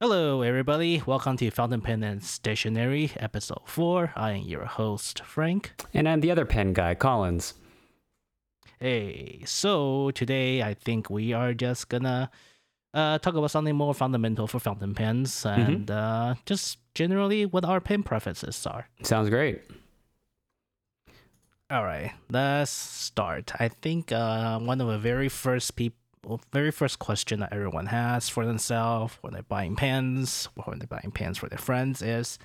Hello, everybody. Welcome to Fountain Pen and Stationery, episode 4. I am your host, Frank. And I'm the other pen guy, Collins. Hey, so today I think we are just gonna uh, talk about something more fundamental for fountain pens and uh, just generally what our pen preferences are. Sounds great. All right, let's start. I think uh, one of the very first people, very first question that everyone has for themselves when they're buying pens, or when they're buying pens for their friends is,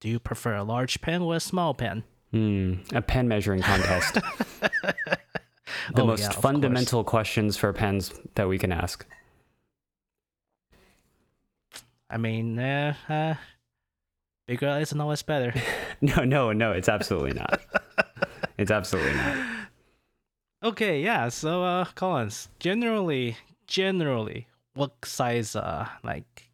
do you prefer a large pen or a small pen? Hmm, a pen measuring contest. the Oh, most yeah, of course. fundamental questions for pens that we can ask. I mean, uh, uh, bigger isn't always better. No, no, no, it's absolutely not. it's absolutely not. Okay, yeah. So, uh, Collins, generally, generally, what size, uh, like,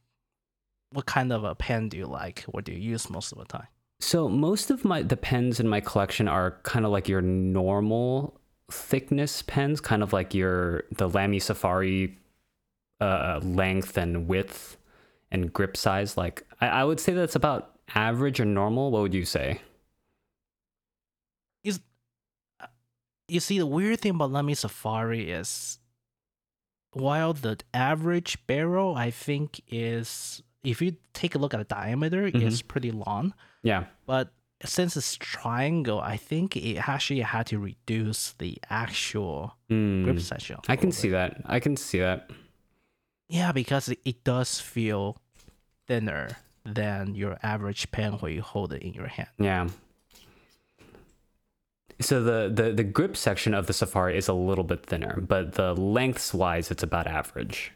what kind of a pen do you like, What do you use most of the time? So most of my the pens in my collection are kind of like your normal thickness pens, kind of like your the Lamy Safari uh, length and width and grip size. Like I, I would say that's about average or normal. What would you say? Is uh, you see the weird thing about Lamy Safari is, while the average barrel I think is, if you take a look at the diameter, it's pretty long. Yeah. but since it's triangle, I think it actually had to reduce the actual Hmm. grip section. I can little see that. I can see that. Yeah, because it, it does feel thinner than your average pen where you hold it in your hand. Yeah. So the, the the grip section of the Safari is a little bit thinner, but the lengths-wise, it's about average.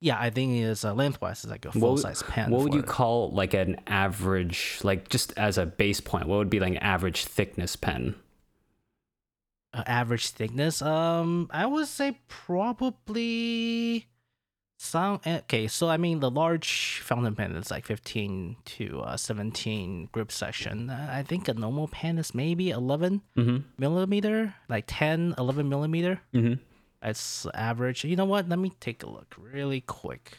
Yeah, I think it is uh, lengthwise, it's like a full would- size pen. What would you for- call like an average, like just as a base point? What would be like an average thickness pen? uh, average thickness? Um, I would say probably some. Okay, so I mean, the large fountain pen is like 15 to uh, 17 grip section. Uh, I think a normal pen is maybe 11 Mm-hmm. millimeter, like 10, 11 millimeter. Mm-hmm. That's average. You know what? Let me take a look really quick.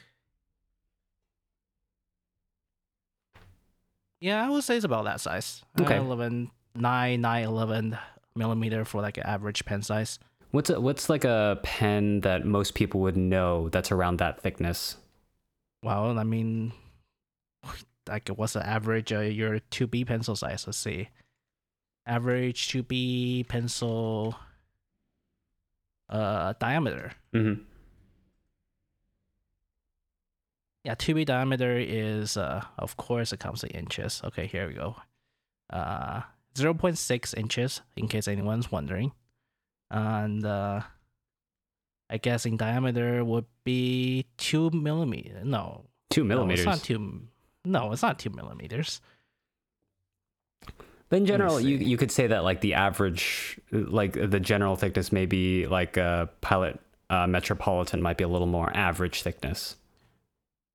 Yeah, I would say it's about that size. Uh, Okay. 11, 9, 9, 11 millimeter for like an average pen size. What's a, what's like a pen that most people would know that's around that thickness? Well, I mean, like what's the average uh, your 2B pencil size? Let's see. Average 2B pencil uh diameter. Mm-hmm. Yeah, 2B diameter is, uh, of course, it comes in inches. Okay, here we go. Uh, 0.6 inches, in case anyone's wondering. And uh, I guess in diameter would be 2 millimeter. No, Two no, millimeters. it's not 2. No, it's not 2 millimeters. But in general, you you could say that like the average, like the general thickness, maybe like a pilot uh, metropolitan might be a little more average thickness.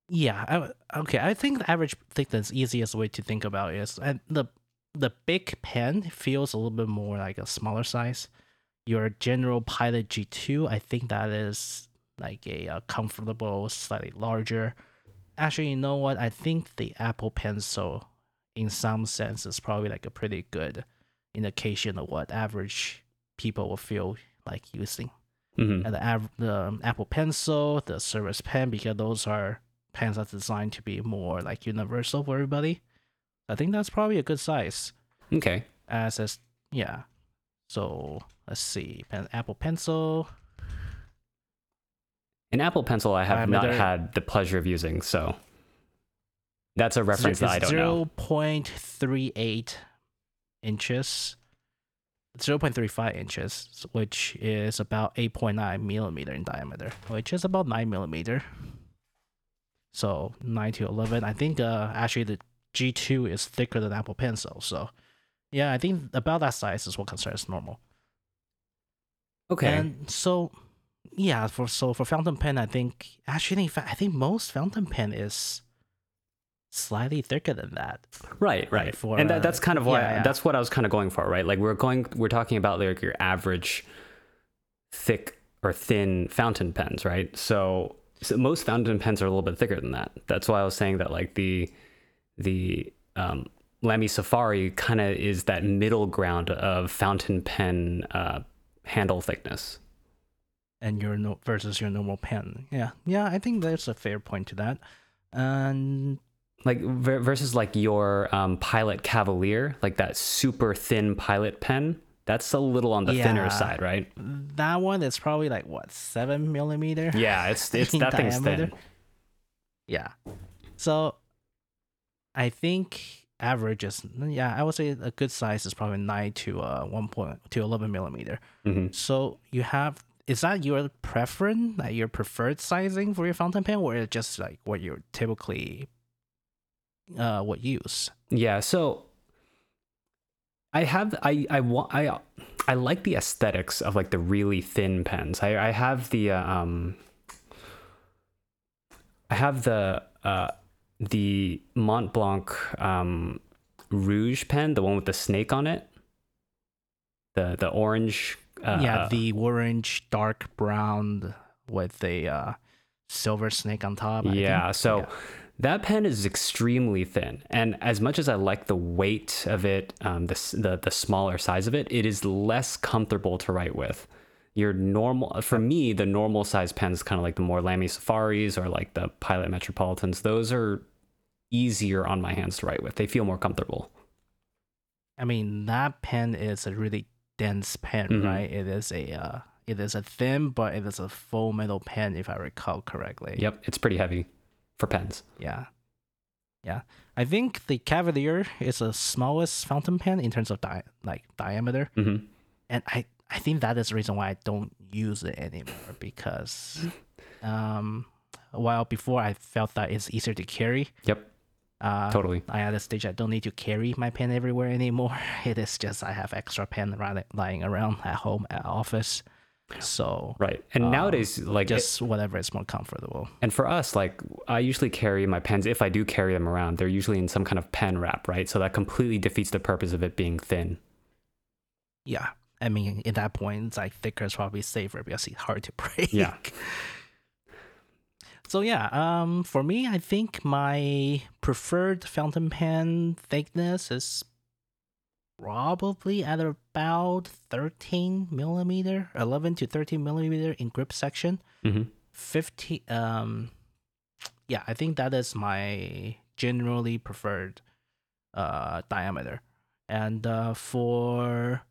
Yeah, I, okay. I think the average thickness easiest way to think about is and the the big pen feels a little bit more like a smaller size. Your general Pilot G2, I think that is like a, uh comfortable, slightly larger. Actually, you know what? I think the Apple Pencil, in some sense, is probably like a pretty good indication of what average people will feel like using hmm and the, av- the um, Apple Pencil, the Surface Pen, because those are pens that's designed to be more like universal for everybody. I think that's probably a good size. Okay. As as yeah. So let's see, pen, Apple Pencil. An Apple Pencil, I have not had the pleasure of using, so that's a reference that I don't know. Zero point three eight inches. 0.35 inches, which is about 8.9 millimeter in diameter, which is about 9 millimeter. So 9 to 11. I think uh, actually the G2 is thicker than Apple Pencil. So yeah, I think about that size is what considers normal. Okay. And so yeah, for so for fountain pen, I think actually in fact I think most fountain pen is slightly thicker than that. Right, right. for, and that, that's kind of why yeah, yeah. that's what I was kind of going for, right? Like we're going we're talking about like your average thick or thin fountain pens, right? So So most fountain pens are a little bit thicker than that. That's why I was saying that like the the um, Lamy Safari kind of is that middle ground of fountain pen uh, handle thickness. and your no versus your normal pen. Yeah, yeah, I think there's a fair point to that. And Like ver- versus like your um, Pilot Cavalier, like that super thin Pilot pen. That's a little on the thinner side, right? that one is probably like what seven millimeter. Yeah, it's it's that thing's thin. Yeah. So I think average is yeah, I would say a good size is probably nine to uh one point to eleven millimeter. hmm So you have is that your preference, like your preferred sizing for your fountain pen, or is it just like what you typically uh what use? Yeah, so I have I I want I I like the aesthetics of like the really thin pens. I I have the uh, um I have the uh the Mont Blanc um Rouge pen, the one with the snake on it. The the orange uh, yeah, the orange dark brown with the uh silver snake on top. I yeah think. so Yeah. that pen is extremely thin and as much as i like the weight of it um, the, the, the smaller size of it it is less comfortable to write with your normal for me the normal size pens kind of like the more lamy safaris or like the pilot metropolitans those are easier on my hands to write with they feel more comfortable I mean, that pen is a really dense pen, Mhm. right? It is a uh, it is a thin, but it is a full metal pen, if I recall correctly. yep it's pretty heavy for pens Yeah, yeah. I think the Cavalier is the smallest fountain pen in terms of di- like diameter, hmm and I I think that is the reason why I don't use it anymore because, um, while before I felt that it's easier to carry. yep Uh, totally I at a stage I don't need to carry my pen everywhere anymore. It is just I have extra pen lying around at home at office. So right and Um, nowadays like it- just whatever is more comfortable. And for us, like I usually carry my pens, if I do carry them around, they're usually in some kind of pen wrap, right? So that completely defeats the purpose of it being thin. Yeah. I mean, at that point, it's like thicker is probably safer because it's hard to break. Yeah. So yeah, um, for me, I think my preferred fountain pen thickness is probably at about 13 millimeter, 11 to 13 millimeter in grip section. hmm 50 um yeah i think that is my generally preferred uh diameter and uh for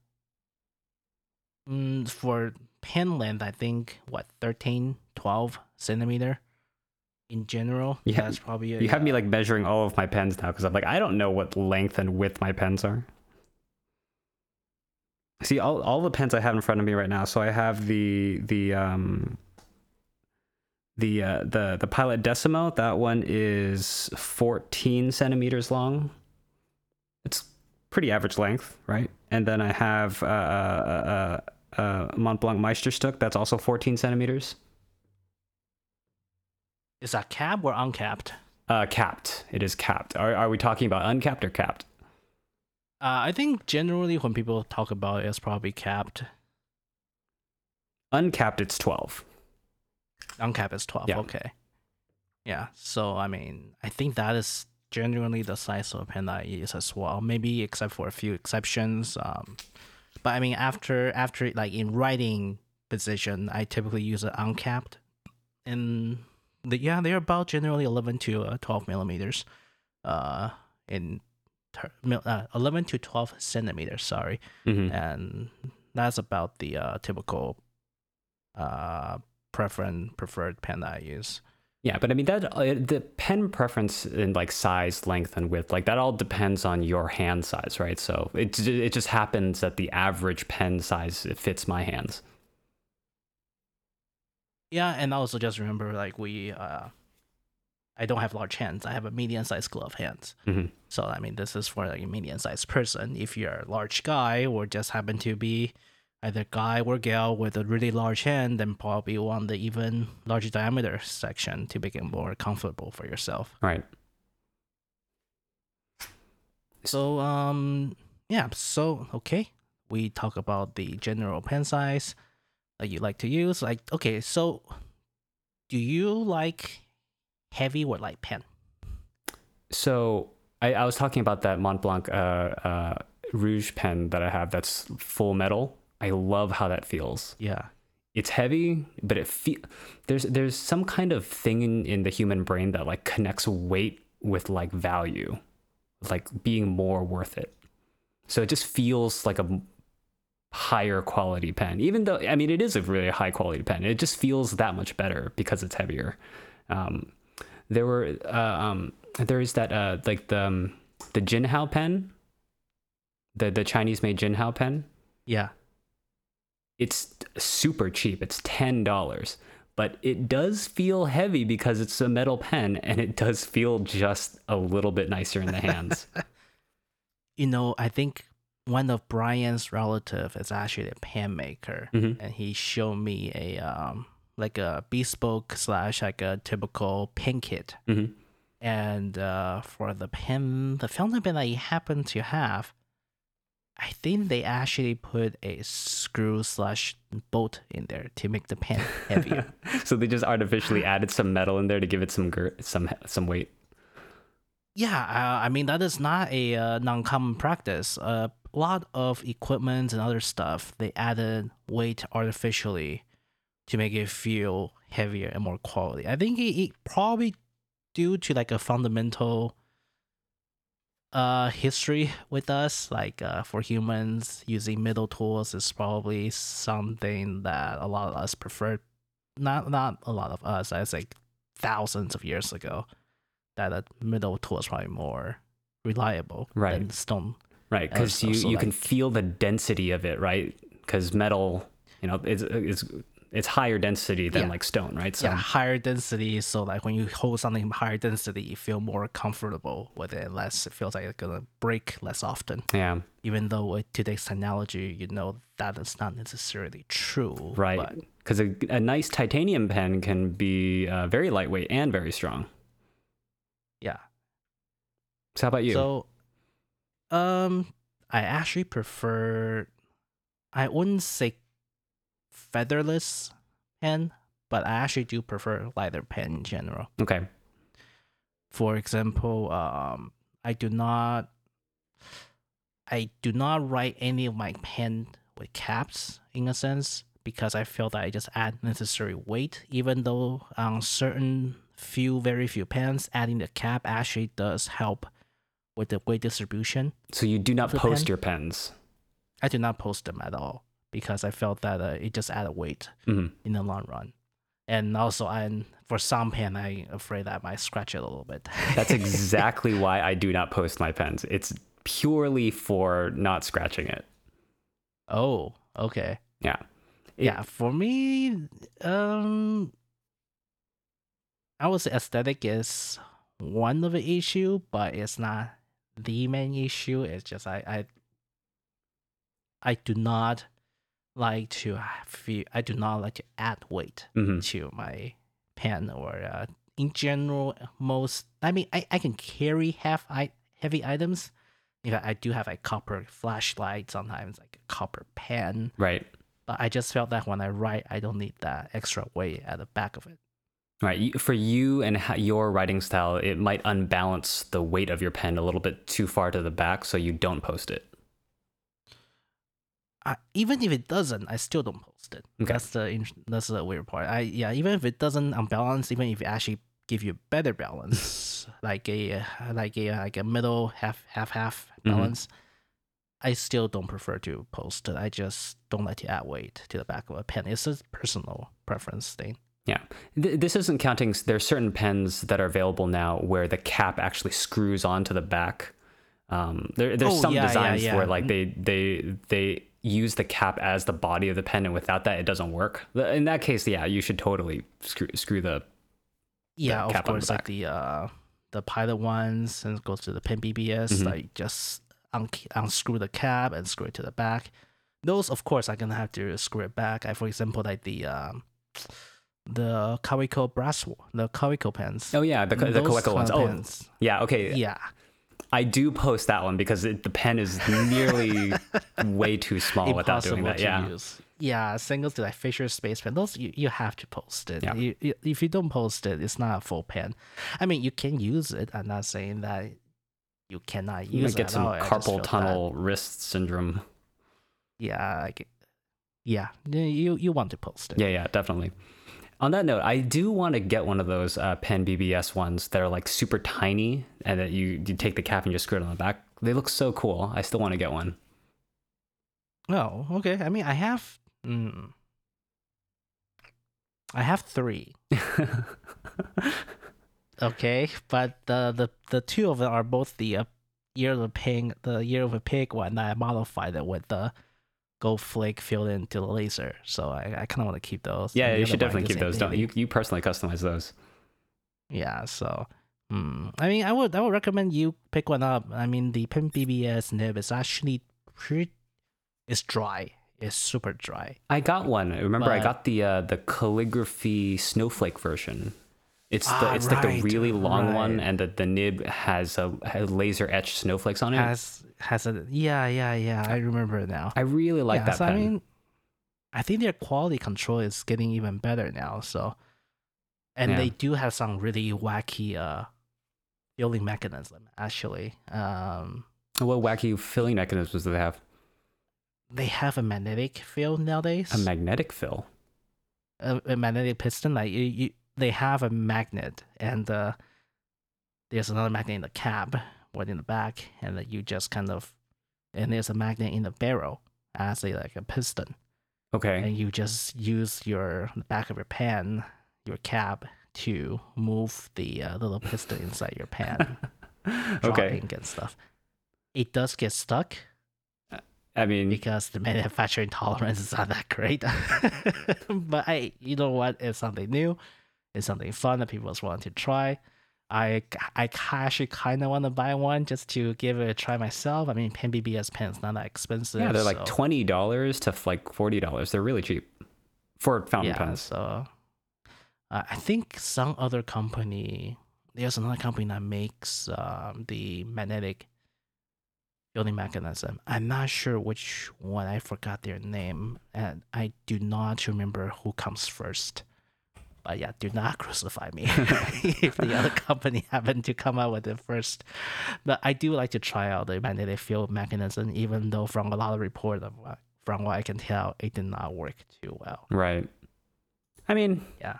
mm, for pen length i think what 13 12 centimeter in general Yeah, that's probably a, You have me uh, like measuring all of my pens now because I'm like, I don't know what length and width my pens are. See all, all the pens I have in front of me right now. So I have the the um the uh, the the Pilot Decimo. That one is 14 centimeters long. It's pretty average length, right? And then I have uh uh, uh, uh, Mont Blanc Meisterstück. That's also 14 centimeters. is that cap or uncapped Uh, capped. It is capped. Are, are we talking about uncapped or capped? uh i think generally when people talk about it, it's probably capped Uncapped, it's 12. Uncapped is 12. Yeah. Okay. Yeah. So, I mean, I think that is generally the size of a pen that I use as well. Maybe except for a few exceptions. Um, but I mean, after, after like in writing position, I typically use an uncapped. And the, yeah, they're about generally 11 to uh, 12 millimeters uh, in ter- mil- uh, 11 to 12 centimeters, sorry hmm and that's about the uh, typical uh preference preferred pen that I use. Yeah, but I mean that uh, the pen preference in like size, length, and width, like that all depends on your hand size, right? So it it just happens that the average pen size it fits my hands. Yeah, and also just remember like we uh I don't have large hands. I have a medium sized glove hands. Mhm. So I mean this is for like a medium sized person. If you're a large guy or just happen to be either guy or gal with a really large hand, then probably want the even larger diameter section to make it more comfortable for yourself. Right. So um yeah, so okay. We talk about the general pen size that you like to use. Like okay, so do you like heavy or light pen? So I, I was talking about that Mont Blanc uh, uh, Rouge pen that I have that's full metal. I love how that feels. Yeah. It's heavy, but it feel there's there's some kind of thing in, in the human brain that like connects weight with like value, like being more worth it. So it just feels like a higher quality pen, even though I mean it is a really high quality pen. It just feels that much better because it's heavier. Um, there were uh, um, there is that uh, like the um, the Jinhao pen, the the Chinese made Jinhao pen. Yeah. It's super cheap. It's ten dollars, but it does feel heavy because it's a metal pen, and it does feel just a little bit nicer in the hands. You know, I think one of Brian's relative is actually a pen maker, Mhm. and he showed me a um like a bespoke slash like a typical pen kit. Mhm. And uh, for the pen, the fountain pen that he happened to have, I think they actually put a screw slash bolt in there to make the pen heavier. so they just artificially added some metal in there to give it some gir- some some weight. Yeah, uh, I mean that is not a uh, non-common practice. Uh, a lot of equipment and other stuff they added weight artificially to make it feel heavier and more quality. I think it, it probably due to like a fundamental uh history with us like uh for humans using middle tools is probably something that a lot of us prefer not not a lot of us i say thousands of years ago that a middle tool is probably more reliable Right. than stone Right, because you, so, you can feel the density of it, right? Because metal, you know, it's, it's it's higher density than Yeah. like stone, right? So yeah higher density so like when you hold something higher density you feel more comfortable with it less it feels like it's gonna break less often yeah, even though with today's technology you know that is not necessarily true right. Because a, a nice titanium pen can be uh, very lightweight and very strong. yeah So how about you? So, um, I actually prefer. I wouldn't say featherless pen, but I actually do prefer lighter pen in general. okay, For example, um, I do not. I do not write any of my pen with caps in a sense because I feel that I just add necessary weight. Even though on certain few, very few pens, adding the cap actually does help with the weight distribution. so you do not post pen? your pens. I do not post them at all because I felt that uh, it just added weight hmm in the long run. And also, I'm for some pen, I'm afraid I might scratch it a little bit. That's exactly why I do not post my pens. It's purely for not scratching it. oh, okay. Yeah. It- yeah, for me, um, I would say aesthetic is one of the issue, but it's not the main issue. It's just I, I, I do not like to feel. I do not like to add weight mhm. to my pen or uh, in general most. I mean, I, I can carry half I heavy items. In fact, I do have a copper flashlight sometimes, like a copper pen. Right. But I just felt that when I write, I don't need that extra weight at the back of it. Right. For you and your writing style, it might unbalance the weight of your pen a little bit too far to the back, so you don't post it. I, even if it doesn't, I still don't post it. Okay. That's the that's the weird part. I yeah, even if it doesn't unbalance, even if it actually give you better balance, like a like a like a middle half half half Mhm. balance, I still don't prefer to post it. I just don't like to add weight to the back of a pen. It's a personal preference thing. Yeah. This isn't counting, s- there's certain pens that are available now where the cap actually screws onto the back. Um, there, there's Oh, some yeah, yeah, designs yeah. where like they, they, they use the cap as the body of the pen, and without that, it doesn't work. In that case, yeah, you should totally screw, screw the. Yeah, of cap on the course, like the uh the pilot ones and goes to the pen BBS, Mhm. like just un- unscrew the cap and screw it to the back. Those, of course, I'm gonna have to screw it back. I, for example, like the um the Kaweco brass, the Kaweco pens. Oh yeah, the, the ones. Oh pens. yeah, okay. yeah. I do post that one because it, the pen is nearly way too small without doing that. Yeah. use. yeah, singles to like Fisher Space Pen. Those you, you have to post it. Yeah. You, you, if you don't post it, it's not a full pen. I mean, you can use it. I'm not saying that you cannot You use might it. get some all. I just carpal that- tunnel wrist syndrome. Yeah, yeah, you you want to post it. Yeah, yeah, definitely. On that note, I do want to get one of those uh, Pen BBS ones that are like super tiny, and that you you take the cap and you screw it on the back. They look so cool. I still want to get one. Oh, okay. I mean, I have. Mm, I have three. Okay, but the the the two of them are both the uh, year of the pig, the year of a pig one. I modified it with the gold flake filled into the laser, so I, I kind of want to keep those. yeah, you should definitely keep those. Don't you? You personally customize those. Yeah, so. Hmm. I mean, I would I would recommend you pick one up. I mean, the Pen BBS nib is actually pretty. It's dry. It's super dry. I got one. Remember, I got the uh, the calligraphy snowflake version. It's the Ah, it's like the really long one, and the, the nib has a has laser etched snowflakes on it. Has has a yeah yeah yeah. I remember it now. I really like yeah, that so pen. I mean, I think their quality control is getting even better now. So, and Yeah. they do have some really wacky uh filling mechanism. Actually, um, what wacky filling mechanisms do they have? they have a magnetic fill nowadays. A magnetic fill. a, a magnetic piston. Like you, you, they have a magnet, and uh, there's another magnet in the cab or in the back, and then you just kind of, and there's a magnet in the barrel as a like a piston. Okay. and you just use your the back of your pen your cab, to move the uh, little piston inside your pen okay. and stuff. It does get stuck I mean, because the manufacturing tolerance is not that great. but I, you know what? It's something new. It's something fun that people just want to try. I, I actually kind of want to buy one just to give it a try myself. I mean, Pen BBS pen's not that expensive. yeah, they're like so- twenty dollars to like forty dollars. They're really cheap for fountain yeah, pens. So uh, I think some other company, there's another company that makes um, the magnetic building mechanism. I'm not sure which one. I forgot their name, and I do not remember who comes first. But yeah, do not crucify me if the other company happened to come out with it first. But I do like to try out the magnetic field mechanism, even though from a lot of report of what, from what I can tell, it did not work too well. Right. I mean, Yeah.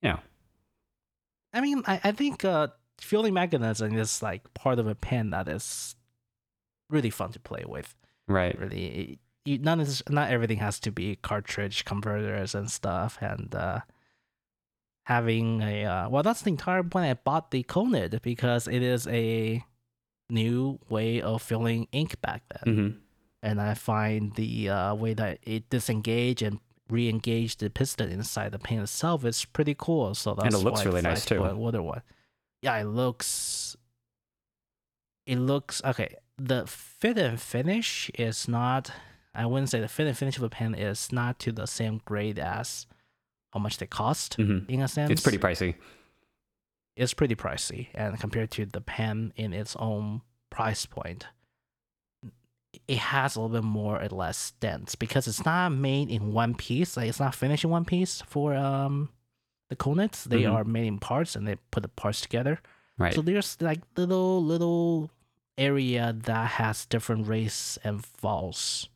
yeah. I mean, I, I think uh, filling mechanism is like part of a pen that is really fun to play with. right. Really, you, not not everything has to be cartridge converters and stuff. And uh, having a uh, well, that's the entire point I bought the Conid because it is a new way of filling ink back then. hmm and I find the uh, way that it disengage and re-engage the piston inside the pen itself is pretty cool. So that's and it looks really nice, too. put Another one, yeah, it looks. It looks okay. The fit and finish is not. I wouldn't say the fit and finish of the pen is not to the same grade as how much they cost. hmm In a sense, It's pretty pricey. it's pretty pricey and compared to the pen in its own price point it has a little bit more or less dense because it's not made in one piece like it's not finished in one piece for um the Conids they Mhm. are made in parts and they put the parts together Right. so there's like little little area that has different race and falls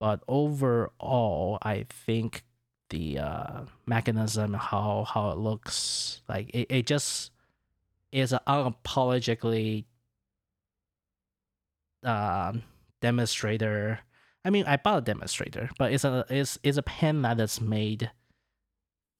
but overall i think the uh, mechanism how how it looks like it, it just is unapologetically um demonstrator. I mean i bought a demonstrator but it's a it's, it's a pen that is made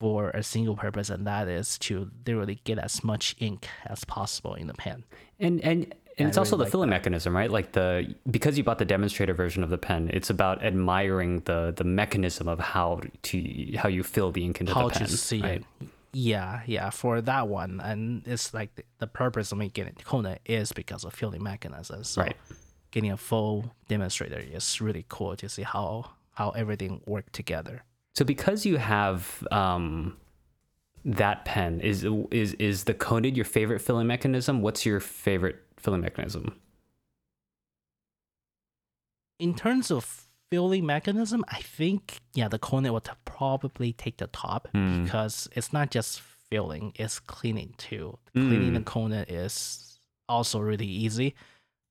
for a single purpose and that is to literally get as much ink as possible in the pen. And and and I it's also the like filling mechanism, right? Like the because you bought the demonstrator version of the pen, it's about admiring the the mechanism of how to how you fill the ink into how the pen. to see right? it. Yeah, yeah, for that one, and it's like the, the purpose of making it Kona is because of filling mechanism. So Right. getting a full demonstrator is really cool to see how how everything worked together. So because you have um, that pen, is is is the Conid your favorite filling mechanism? What's your favorite filling mechanism? In terms of filling mechanism, I think yeah, the Conid would probably take the top Hmm. because it's not just filling, it's cleaning too. Cleaning the Mm. Conid is also really easy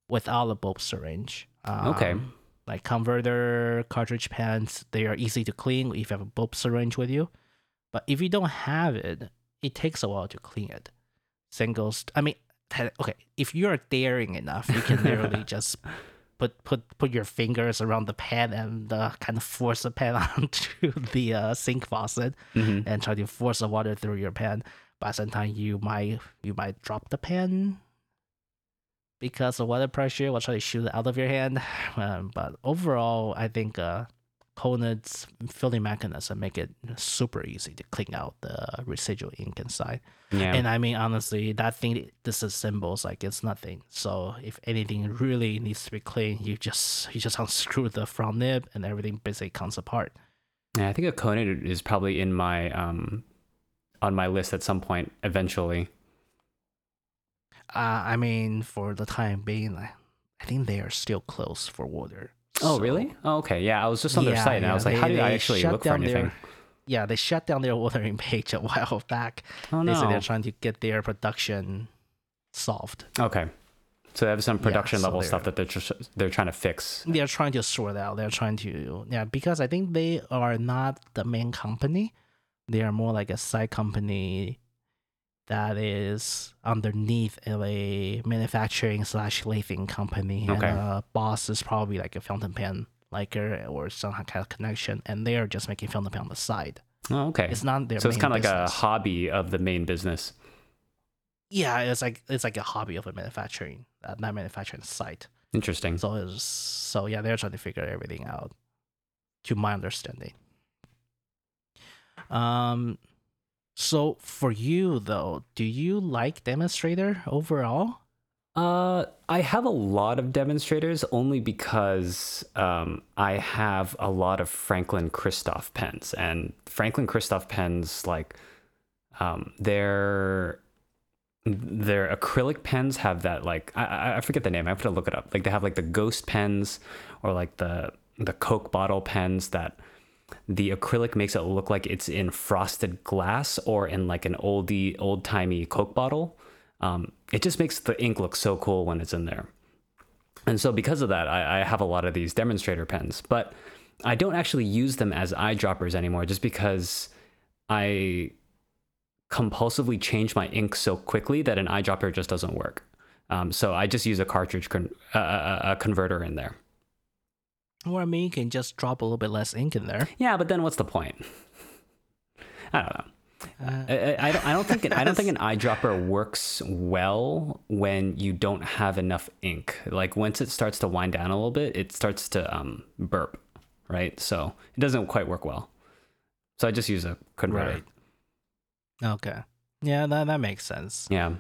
without a bulb syringe. Okay. Um, Like converter cartridge pens, they are easy to clean if you have a bulb syringe with you. But if you don't have it, it takes a while to clean it. Singles, I mean, okay, if you're daring enough, you can literally just put put put your fingers around the pan and uh, kind of force the pan onto the uh, sink faucet Mhm. and try to force the water through your pan. But sometimes you might you might drop the pan because the water pressure will try to shoot it out of your hand. Um, but overall, I think uh, Conid's filling mechanism make it super easy to clean out the residual ink inside. Yeah. And I mean, honestly, that thing disassembles like it's nothing. So if anything really needs to be cleaned, you just you just unscrew the front nib and everything basically comes apart. yeah, I think a Konid is probably in my um on my list at some point eventually. Uh, I mean, for the time being, I, I think they are still close for water. Oh, So- really? Oh, okay. Yeah, I was just on their Yeah, site and I was like, they- how do I actually look for down their- anything? Yeah, they shut down their ordering page a while back. Oh no. They said they're trying to get their production solved. Okay. So they have some production so level stuff that they're just, they're trying to fix. They're trying to sort out. They're trying to yeah, because I think they are not the main company. They are more like a side company that is underneath a manufacturing slash lathing company. Okay. And uh, boss is probably like a fountain pen liker or some kind of connection, and they are just making fountain pen on the side. Oh, okay. It's not their. so it's kind of like a hobby of the main business. yeah, it's like it's like a hobby of a manufacturing, uh, not manufacturing site. Interesting. So it's so yeah, they're trying to figure everything out, to my understanding. Um, so for you though, do you like Demonstrator overall? Uh, I have a lot of demonstrators only because um, I have a lot of Franklin Christoph pens, and Franklin Christoph pens like um, their their acrylic pens have that like I- I, forget the name. I have to look it up. Like they have like the ghost pens or like the the Coke bottle pens that the acrylic makes it look like it's in frosted glass or in like an oldie old timey Coke bottle. Um, it just makes the ink look so cool when it's in there. And so because of that, I, I have a lot of these demonstrator pens, but I don't actually use them as eyedroppers anymore just because I compulsively change my ink so quickly that an eyedropper just doesn't work. Um, so I just use a cartridge con- uh, a, converter in there. Or I mean, you can just drop a little bit less ink in there. Yeah, but then what's the point? I don't know. Uh, I, I- I don't. I don't think. I don't think an eyedropper works well when you don't have enough ink. Like once it starts to wind down a little bit, it starts to um, burp, right? So it doesn't quite work well. So I just use a converter. right. Okay. Yeah, that that makes sense. Yeah.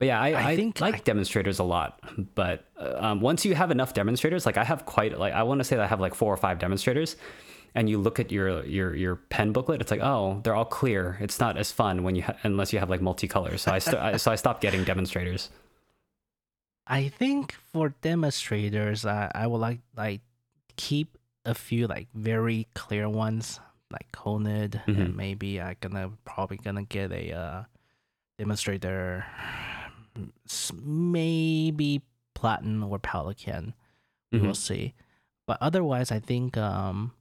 But yeah, I, I I, think like I- demonstrators a lot. But uh, um, once you have enough demonstrators, like I have quite like I want to say that I have like four or five demonstrators, and you look at your your your pen booklet, it's like oh they're all clear. It's not as fun when you ha- unless you have like multicolors. So I, st- I so I stopped getting demonstrators. I think for demonstrators, uh, I would like like keep a few like very clear ones, like Conid, Mhm. and maybe I gonna probably gonna get a uh, demonstrator, maybe Platin or Pelikan. We Mhm. will see. But otherwise, I think um,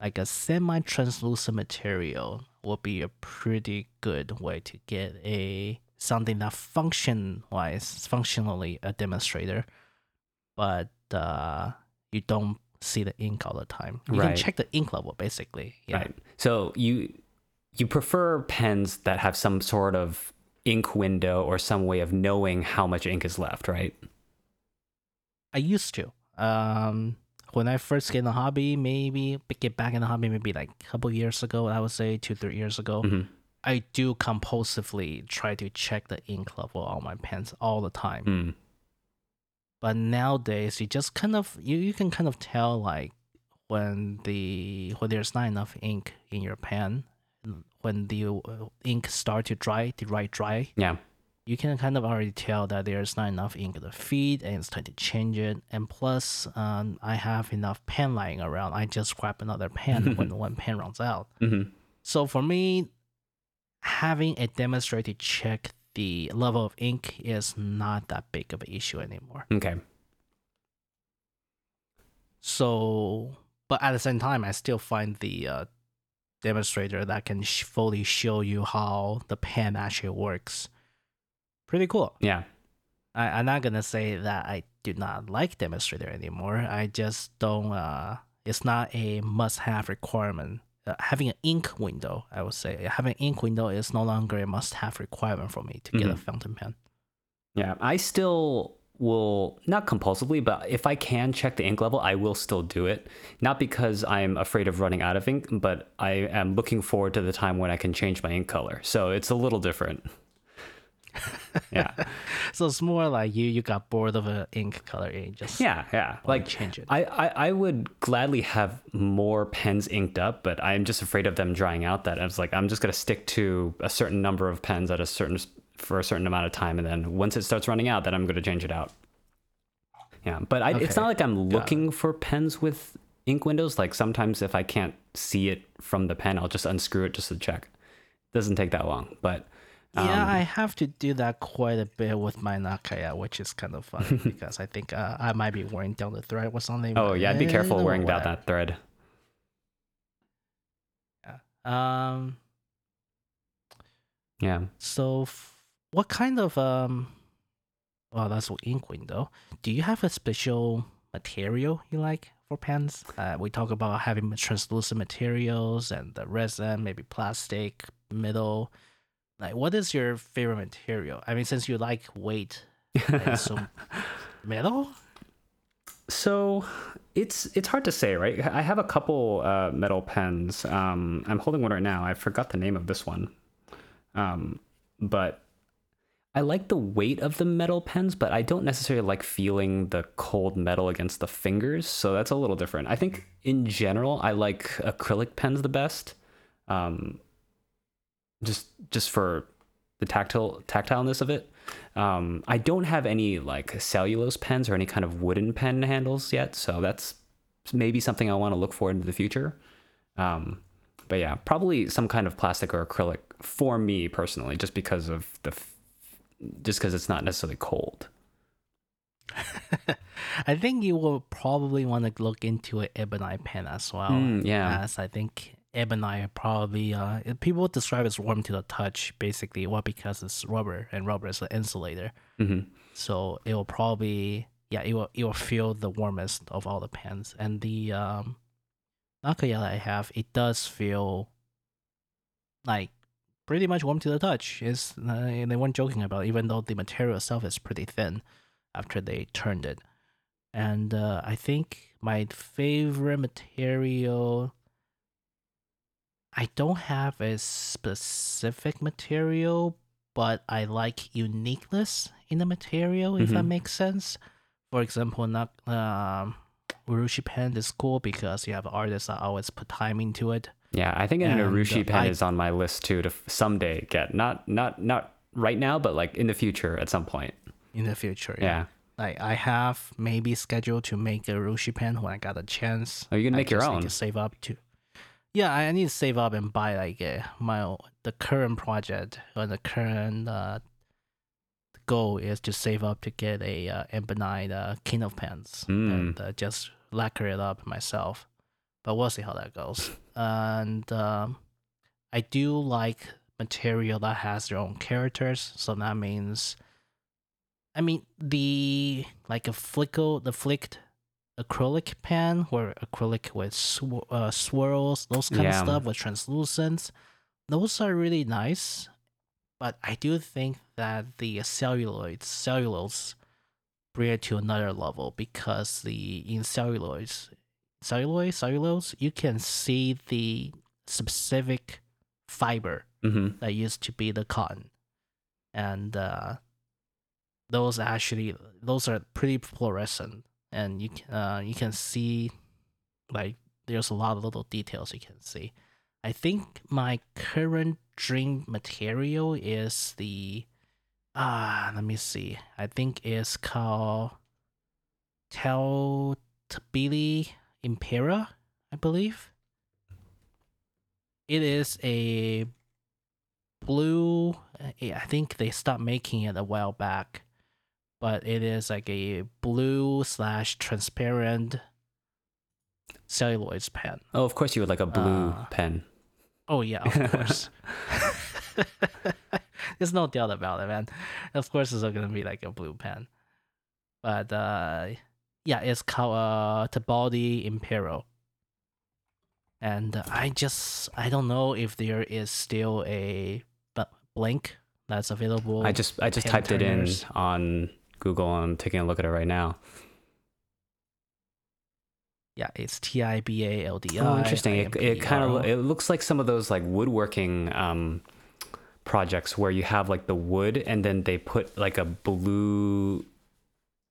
like a semi-translucent material will be a pretty good way to get a something that function wise, functionally a demonstrator, but uh, you don't see the ink all the time. You Right. can check the ink level basically. Yeah. Right. So you you prefer pens that have some sort of ink window or some way of knowing how much ink is left, right? I used to. Um, when I first get in the hobby, maybe get back in the hobby, maybe like a couple years ago, I would say two, three years ago. Mhm. I do compulsively try to check the ink level on my pens all the time. Mm. But nowadays, you just kind of you, you can kind of tell like when the when there's not enough ink in your pen, when the uh, ink start to dry, to write dry, Yeah. you can kind of already tell that there's not enough ink to feed and it's time to change it. And plus, um, I have enough pen lying around. I just grab another pen when one pen runs out. Mm-hmm. So for me, having a demonstrator check the level of ink is not that big of an issue anymore. Okay. So, but at the same time, I still find the uh, demonstrator that can sh- fully show you how the pen actually works pretty cool. Yeah. I, I'm not gonna say that I do not like demonstrator anymore. I just don't. Uh, it's not a must-have requirement. Uh, having an ink window, I would say, having an ink window is no longer a must-have requirement for me to get a Mhm. fountain pen. Yeah. I still will not compulsively, but if I can check the ink level, I will still do it. Not because I'm afraid of running out of ink, but I am looking forward to the time when I can change my ink color. So it's a little different. yeah. So it's more like you you got bored of an ink color and just Yeah, yeah. Like change it. I, I, I would gladly have more pens inked up, but I'm just afraid of them drying out. That I was like, I'm just gonna stick to a certain number of pens at a certain for a certain amount of time, and then once it starts running out, then I'm gonna change it out. Yeah, but I, it's not like I'm looking for pens with ink windows. Like sometimes if I can't see it from the pen, I'll just unscrew it just to check. It Doesn't take that long, but yeah, um, I have to do that quite a bit with my Nakaya, which is kind of funny because I think uh, I might be wearing down the thread or something. oh yeah, be eh, careful wearing down that thread. Yeah. Um. Yeah. So, f- what kind of um? Well, that's what ink window. Do you have a special material you like for pens? Uh, we talk about having translucent materials and the resin, maybe plastic, metal. Like, what is your favorite material? I mean, since you like weight, assume metal. So it's it's hard to say, right? I have a couple uh, metal pens. Um, I'm holding one right now. I forgot the name of this one, um, but I like the weight of the metal pens, but I don't necessarily like feeling the cold metal against the fingers. So that's a little different. I think in general, I like acrylic pens the best, um, just just for the tactile tactileness of it. Um, I don't have any like cellulose pens or any kind of wooden pen handles yet, so that's maybe something I want to look for into the future. Um, but yeah, probably some kind of plastic or acrylic for me personally, just because of the, f- just because it's not necessarily cold. I think you will probably want to look into an ebonite pen as well. Mm, yeah. As I think ebonite probably uh people describe it as warm to the touch basically well because it's rubber and rubber is an insulator. hmm So it will probably yeah, it will it will feel the warmest of all the pens. And the um Nakaya that I have, it does feel like pretty much warm to the touch. Is uh, they weren't joking about it, even though the material itself is pretty thin after they turned it. And uh, I think my favorite material I don't have a specific material, but I like uniqueness in the material, if that Mhm. makes sense. For example, not um, Urushi pen is cool because you have artists that always put time into it. Yeah, I think an And, Urushi uh, pen I- is on my list too to someday get. Not not not right now, but like in the future at some point. in the future. Yeah. Like I have maybe scheduled to make a Urushi pen when I got a chance. Oh, you can I make your own. Need to save up to. Yeah, I need to save up and buy like uh, my the current project or the current uh, goal is to save up to get a uh, ebonite uh, Kindle pens Mm. and uh, just lacquer it up myself. But we'll see how that goes. And um, I do like material that has their own characters, so that means I mean the like a flickle the flicked acrylic pen or acrylic with sw- uh, swirls, those kind Yeah. of stuff with translucence. Those are really nice, but I do think that the celluloid cellulose bring it to another level because the in celluloids celluloid cellulose you can see the specific fiber hmm that used to be the cotton. And uh, those actually those are pretty fluorescent. And you can uh, you can see like there's a lot of little details you can see. I think my current dream material is the Ah, let me see. I think it's called Teltabili Impera, I believe. It is a blue. eh, I think they stopped making it a while back, but it is like a blue slash transparent celluloid pen. Oh, of course you would like a blue Uh, pen. Oh yeah, of course. There's no doubt about it, man. Of course, it's gonna be like a blue pen, but uh, yeah, it's called uh, Tibaldi Imperial, and uh, I just I don't know if there is still a blank that's available. I just I just typed it in on Google. And I'm taking a look at it right now. yeah, it's T I B A L D I. Oh, interesting. It, it kind of it looks like some of those like woodworking um, projects where you have like the wood and then they put like a blue,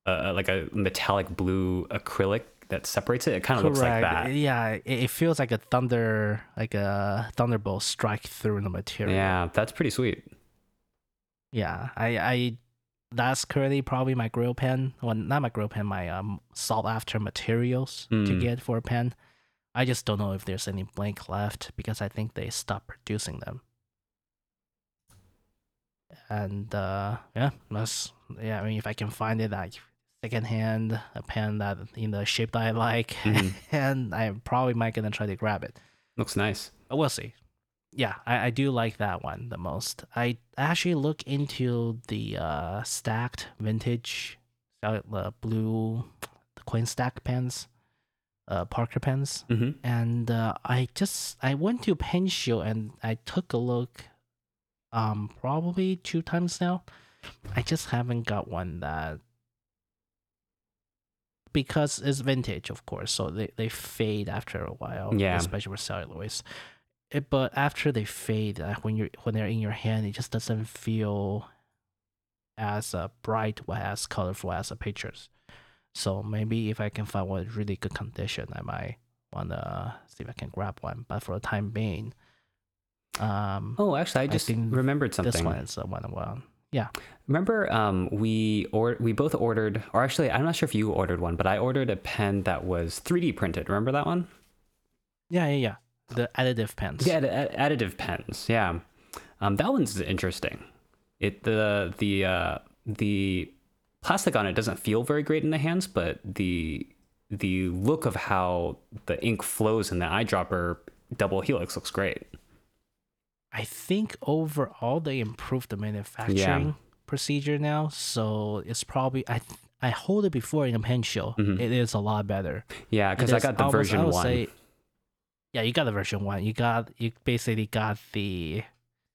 uh, like a metallic blue acrylic that separates it. It kind of looks like that. Yeah, it, it feels like a thunder, like a thunderbolt strike through the material. Yeah, that's pretty sweet. Yeah, I, I, that's currently probably my grail pen. Well, not my grail pen, my um sought after materials to Mm. get for a pen. I just don't know if there's any blank left because I think they stopped producing them. And uh, yeah, that's yeah. I mean, if I can find it like secondhand, a pen that in the shape that I like, Mhm. and I probably might gonna try to grab it. Looks nice. But we'll see. Yeah, I, I do like that one the most. I actually look into the uh, stacked vintage, uh, the blue, the coin stack pens, uh, Parker pens, hmm and uh, I just I went to Pen Show and I took a look, um, probably two times now. I just haven't got one that because it's vintage, of course, so they, they fade after a while. Yeah. especially with celluloids. It, but after they fade, uh, when you're when they're in your hand, it just doesn't feel as uh, bright or as colorful as the pictures. So maybe if I can find one really good condition, I might wanna see if I can grab one. But for the time being, um, Oh, actually, I I just remembered this something. one is the one. Well, yeah. Remember, um, we or we both ordered, or actually, I'm not sure if you ordered one, but I ordered a pen that was 3D printed. Remember that one? Yeah, yeah, yeah. The additive pens. Yeah, add- additive pens. Yeah, um, that one's interesting. It the the uh, the plastic on it doesn't feel very great in the hands, but the the look of how the ink flows in the eyedropper double helix looks great. I think overall they improved the manufacturing procedure now, so it's probably I I hold it before in a pen show. Mhm. It is a lot better. Yeah, because I got the almost- version one say- yeah, you got the version one. You got you basically got the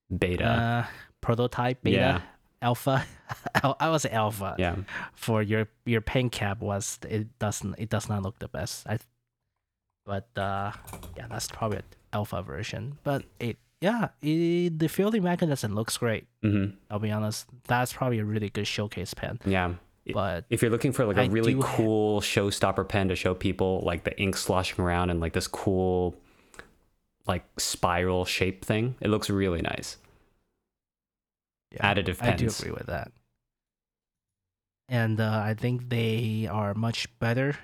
beta. uh, prototype beta yeah, alpha. I was alpha yeah. for your your pen cap was it doesn't it does not look the best. I but uh yeah, that's probably an alpha version. But it yeah, it, the filling mechanism looks great. hmm I'll be honest. That's probably a really good showcase pen. Yeah. But If you're looking for like a I really do ha- cool showstopper pen to show people like the ink sloshing around and like this cool like spiral shape thing, it looks really nice. yeah, Additive I do agree with that. And uh, I think they are much better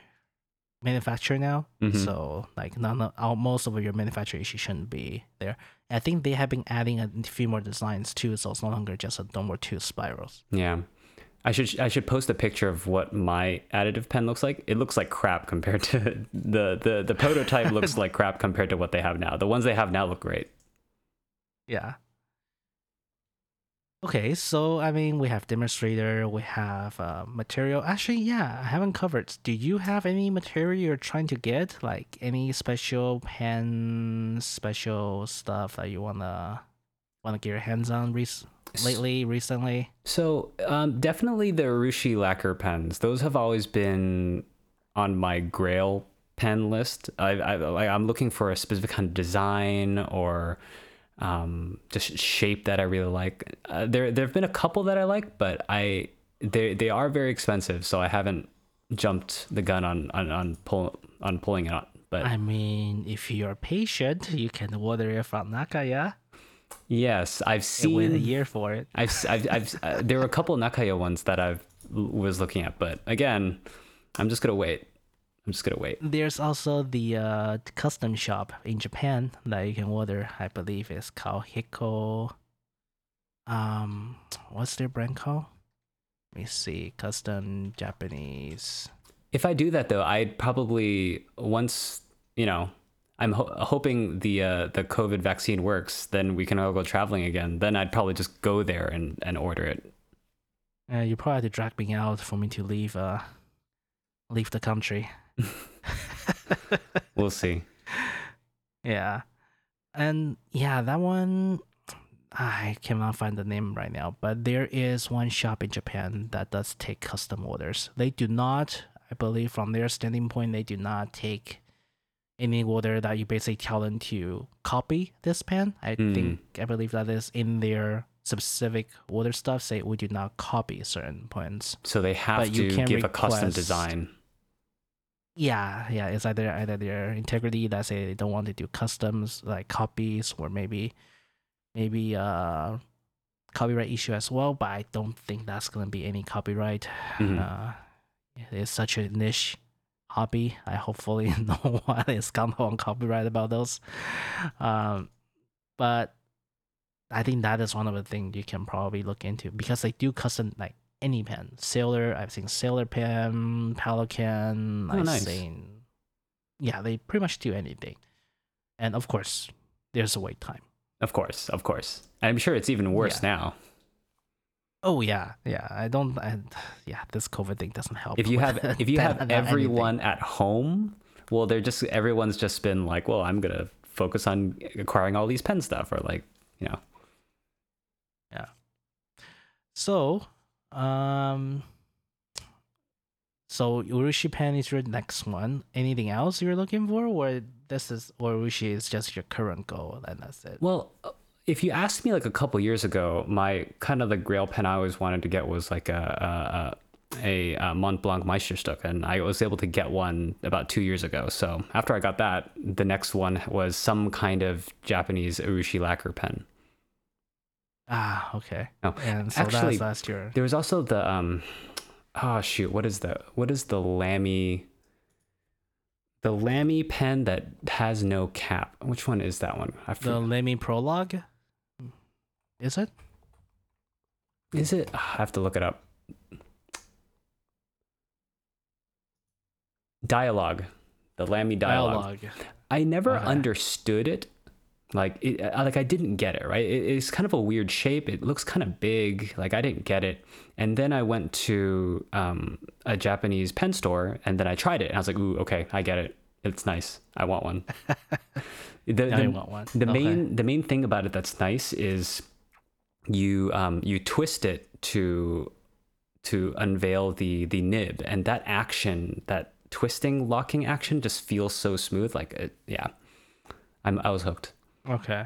manufacturer now. Mhm. So like none of most of your manufacturer issues shouldn't be there. I think they have been adding a few more designs too, so it's no longer just a no more two spirals. Yeah. I should I should post a picture of what my additive pen looks like. It looks like crap compared to the the the prototype looks like crap compared to what they have now. The ones they have now look great. Yeah. Okay, so I mean, we have demonstrator, we have uh, material. Actually, yeah, I haven't covered. Do you have any material you're trying to get? Like any special pen, special stuff that you wanna wanna get your hands on rec- lately, recently? So um, definitely the Urushi lacquer pens. Those have always been on my Grail pen list. I, I I'm looking for a specific kind of design or um, just shape that I really like. Uh, there there have been a couple that I like, but I they they are very expensive, so I haven't jumped the gun on on on, pull, on pulling it out. But I mean, if you're patient, you can order it from Nakaya. Yes, I've seen It went a year for it. I've, I've, I've uh, there were a couple Nakaya ones that I've was looking at, but again, I'm just gonna wait. I'm just gonna wait. There's also the uh, custom shop in Japan that you can order. I believe it's called Hiko. Um, what's their brand called? Let me see. Custom Japanese. If I do that though, I'd probably once you know, I'm ho- hoping the uh, the COVID vaccine works, then we can all go traveling again. Then I'd probably just go there and, and order it. Uh, you probably have to drag me out for me to leave. Uh, leave the country. We'll see. Yeah. And yeah, that one I cannot find the name right now, but there is one shop in Japan that does take custom orders. They do not, I believe from their standing point, they do not take any order that you basically tell them to copy this pen. I Hmm. think I believe that is in their specific order stuff say we do not copy certain points. So they have But you to give a custom design. Yeah, yeah, it's either either their integrity that say they don't want to do customs like copies or maybe maybe uh copyright issue as well, but I don't think that's gonna be any copyright. Mhm. Uh it's such a niche hobby. I hopefully no one is gonna on copyright about those. Um but I think that is one of the things you can probably look into because they do custom like any pen. Sailor, I've seen Sailor pen, Pelikan, Oh, I've nice. seen yeah, they pretty much do anything. And of course, there's a wait time. Of course, of course. I'm sure it's even worse now. Oh yeah, yeah. I don't. I, yeah, this COVID thing doesn't help. If you have if you have anything. everyone at home, well, they're just everyone's just been like, well, I'm gonna focus on acquiring all these pen stuff, or like, you know, Yeah. So, um, so Urushi pen is your next one. Anything else you're looking for, or this is or Urushi is just your current goal, and that's it. Well, uh, if you asked me like a couple years ago, my kind of the grail pen I always wanted to get was like a a, a, a Mont Blanc Meisterstück, and I was able to get one about two years ago. So after I got that, the next one was some kind of Japanese urushi lacquer pen. Ah, okay. Oh, And so actually, last year. there was also the um, oh shoot, what is the what is the Lamy? The Lamy pen that has no cap. Which one is that one? I The. Lamy Prologue. Is it? Is it? I have to look it up. Dialogue, the Lamy dialogue. I never Okay. understood it. Like, it, I- like I didn't get it. Right? It, it's kind of a weird shape. It looks kind of big. Like I didn't get it. And then I went to um, a Japanese pen store, and then I tried it, and I was like, "Ooh, okay, I get it. It's nice. I want one." the, the- want one. the Okay. main the main thing about it that's nice is you um you twist it to to unveil the the nib and that action that twisting locking action just feels so smooth like it, yeah i'm i was hooked Okay.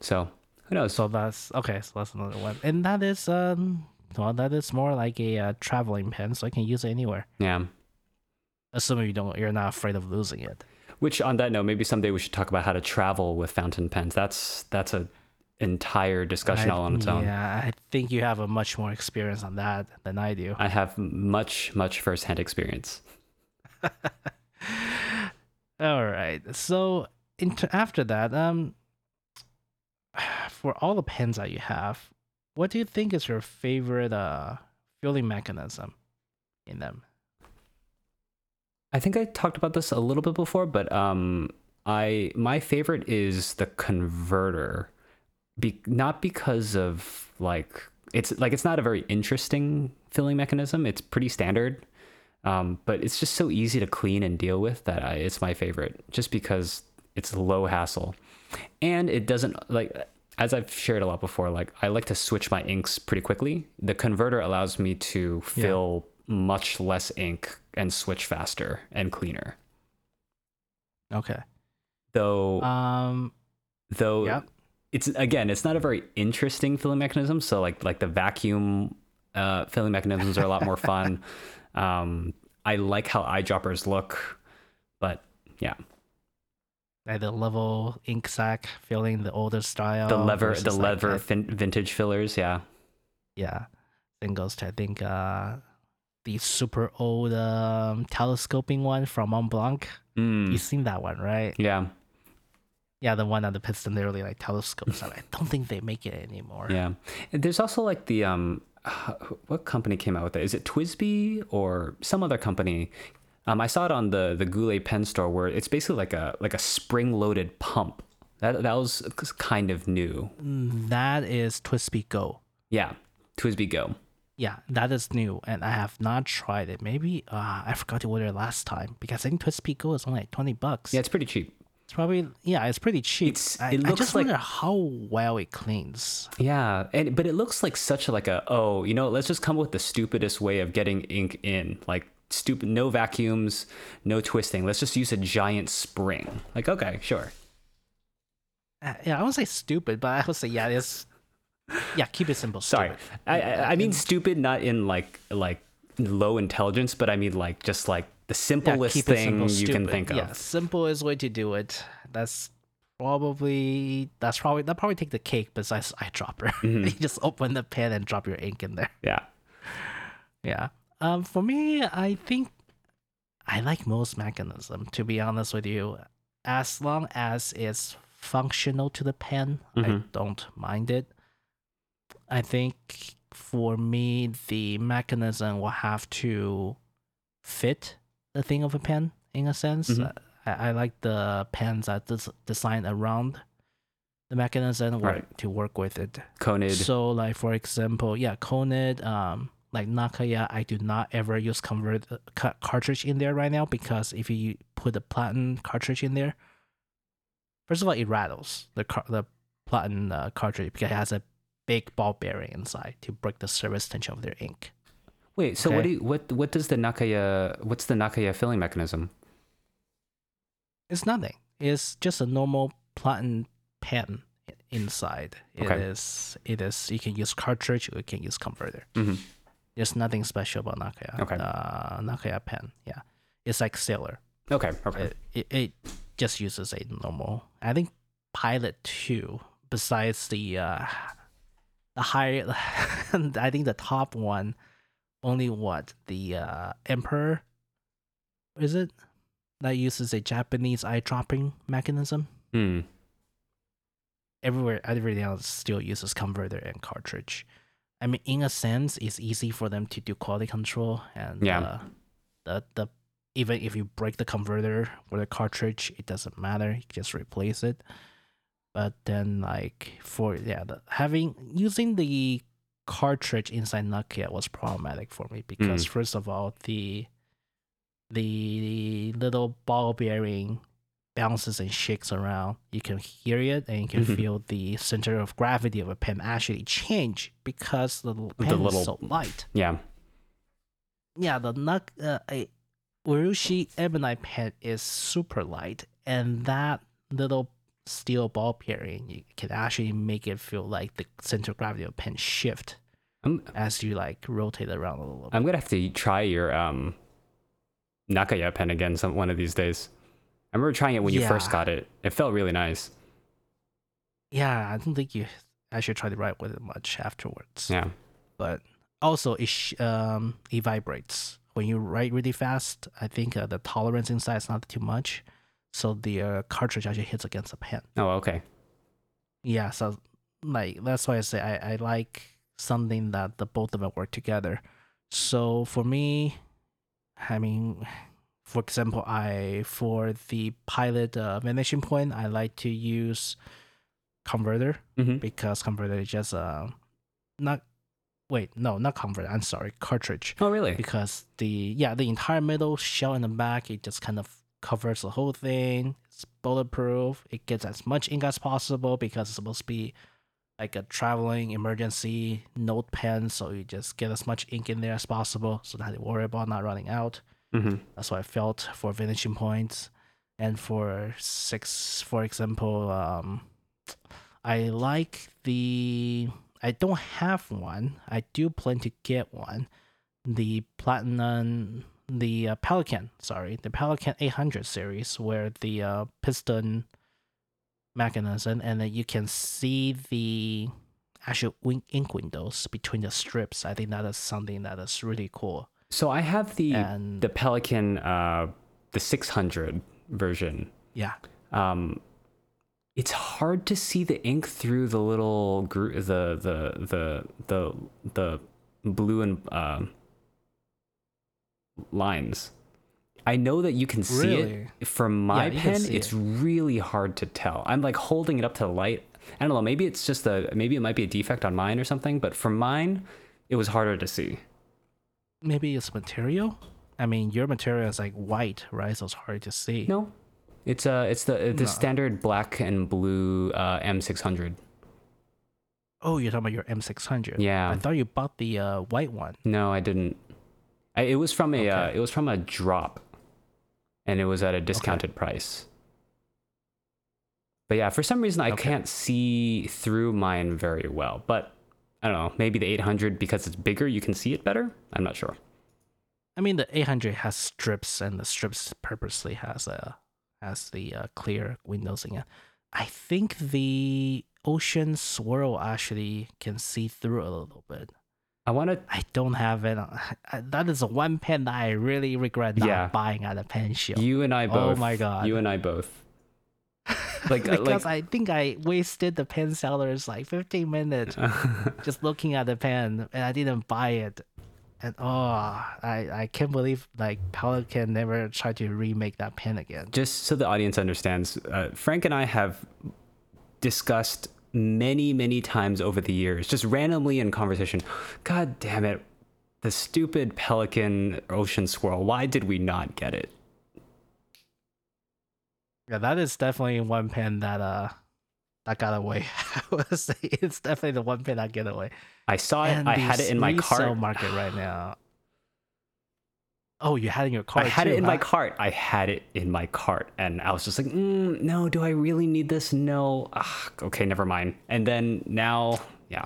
so who knows So that's okay. So that's another one, and that is um. Well, that is more like a uh, traveling pen, so I can use it anywhere. yeah Assuming you don't, you're not afraid of losing it. which on that note maybe someday we should talk about how to travel with fountain pens that's that's a entire discussion I- all on its own Yeah, I think you have a much more experience on that than I do. i have much much firsthand experience All right. So into, after that, um, for all the pens that you have, what do you think is your favorite uh filling mechanism in them? I think I talked about this a little bit before, but um, I my favorite is the converter, Be, not because of like it's like it's not a very interesting filling mechanism. It's pretty standard, um, but it's just so easy to clean and deal with that I, it's my favorite. Just because it's low hassle, and it doesn't like as I've shared a lot before. Like I like to switch my inks pretty quickly. The converter allows me to fill much less ink and switch faster and cleaner. Okay. Though Um. though Yep. it's again it's not a very interesting filling mechanism. So like like the vacuum uh, filling mechanisms are a lot more fun. Um, I like how eyedroppers look, but yeah, like the level ink sac filling the older style. the lever the lever fin- vintage fillers yeah yeah. Then goes to I think uh the super old um telescoping one from Mont Blanc. Mm, You've seen that one, right? yeah Yeah, the one on the piston literally like telescopes. I don't think they make it anymore. yeah and there's also like the um what company came out with it is it TWSBI or some other company um i saw it on the the goulet pen store where it's basically like a like a spring loaded pump that that was kind of new Mm, That is TWSBI Go. yeah TWSBI go Yeah, that is new, and I have not tried it. Maybe uh, I forgot to order it last time because I think TWSBI Go is only like twenty bucks. yeah it's pretty cheap it's probably yeah, it's pretty cheap. It's- I, it I looks just like- wonder how well it cleans. Yeah, and but it looks like such a, like a oh, you know, let's just come up with the stupidest way of getting ink in, like stupid, no vacuums, no twisting. Let's just use a giant spring. Like okay, sure. Uh, yeah, I won't say stupid, but I would say yeah, it's yeah, keep it simple. Sorry, stupid. I I, I mean stupid, not in like like low intelligence, but I mean like just like the simplest it thing simple, you can think of. Yeah, simple is way to do it. That's probably that's probably that probably take the cake besides eyedropper. Mm-hmm. you just open the pen and drop your ink in there. Yeah. Yeah. Um, for me, I think I like most mechanism. To be honest with you, as long as it's functional to the pen, I Mhm. don't mind it. I think for me, the mechanism will have to fit the thing of a pen in a sense. Mhm. Uh, I, I like the pens that is designed around the mechanism work, Right. to work with it. Conid. So, like for example, yeah, Conid, um, like Nakaya, I do not ever use convert uh, cartridge in there right now because if you put a platinum cartridge in there, first of all, it rattles the car- the platinum uh, cartridge because it has a big ball bearing inside to break the surface tension of their ink. Wait, so what do you, what what does the Nakaya what's the Nakaya filling mechanism? It's nothing. It's just a normal platinum pen inside. It Okay. is. It is. You can use cartridge or you can use converter. hmm There's nothing special about Nakaya. Okay. Uh, Nakaya pen. Yeah. It's like Sailor. Okay, okay. It, it, it just uses a normal. I think Pilot 2, besides the uh, the high, I think the top one, only what? The uh, Emperor, is it? That uses a Japanese eye dropping mechanism. Hmm. everywhere everything else still uses converter and cartridge. I mean, in a sense, it's easy for them to do quality control and Yeah. uh, the the even if you break the converter or the cartridge, it doesn't matter. You just replace it. But then, like for yeah, the, having using the cartridge inside Nakaya was problematic for me because first of all, the the little ball bearing bounces and shakes around. You can hear it and you can Mhm. feel the center of gravity of a pen actually change because the l- pen little- is so light. Yeah. Yeah, the Nuk uh, a Urushi Ebonite pen is super light, and that little steel ball bearing you can actually make it feel like the center of gravity of a pen shift I'm as you like rotate it around a little. I'm gonna have to try your um Nakaya pen again some one of these days. I remember trying it when you first got it. It felt really nice. Yeah, I don't think you actually try to write with it much afterwards. Yeah. but also it sh- um it vibrates when you write really fast. I think uh, the tolerance inside is not too much, so the uh, cartridge actually hits against the pen. Oh, okay. Yeah, so like that's why I say I, I like something that the both of them work together. So for me, I mean, for example, I for the pilot uh, vanishing point, I like to use converter hmm because converter is just uh not wait no not converter I'm sorry cartridge. Oh, really? because the yeah the entire middle shell in the back it just kind of covers the whole thing. It's bulletproof. It gets as much ink as possible because it's supposed to be like a traveling emergency note pen so you just get as much ink in there as possible so that you worry about not running out hmm that's what I felt for vanishing points. And for six, for example, um, I like the. I don't have one. I do plan to get one. The platinum the uh, Pelikan, sorry, the Pelikan 800 series, where the uh, piston mechanism, and then you can see the actual ink windows between the strips. I think that is something that is really cool. So I have the And the Pelikan, uh, the 600 version. yeah, Um, it's hard to see the ink through the little gr- the the the the the blue and uh, lines. I know that you can see Really? it from my Yeah, pen. It's it. really hard to tell. I'm like holding it up to the light. I don't know. Maybe it's just a maybe it might be a defect on mine or something. But for mine, it was harder to see. Maybe it's material. I mean, your material is like white, right? So it's hard to see. No, it's uh it's the the No. standard black and blue uh, M600. Oh, you're talking about your M600. Yeah. I thought you bought the uh, white one. No, I didn't. I, it was from a uh, it was from a drop, and it was at a discounted price. But yeah, for some reason I Okay. can't see through mine very well. But I don't know. Maybe the 800 because it's bigger, you can see it better. I'm not sure. I mean, the 800 has strips, and the strips purposely has a has the uh, clear windows in it. I think the Ocean Swirl actually can see through a little bit. I want to. I don't have it. That is one pen that I really regret not Yeah. buying at a pen show. You and I both. Oh my God. You and I both. Like uh, because like. I think I wasted the pen sellers like 15 minutes just looking at the pen and I didn't buy it. And oh, I, I can't believe like Pelikan never tried to remake that pen again. just so the audience understands, uh, Frank and I have discussed many, many times over the years, just randomly in conversation. God damn it, the stupid Pelikan Ocean Swirl. Why did we not get it? Yeah, that is definitely one pen that uh that got away. I would say it's definitely the one pen that get away. I saw it. I had it in my cart. market right now. Oh, you had it in your cart. I had too, it in my cart. I had it in my cart, and I was just like, mm, "No, do I really need this? No. Ah, okay, never mind." And then now, yeah,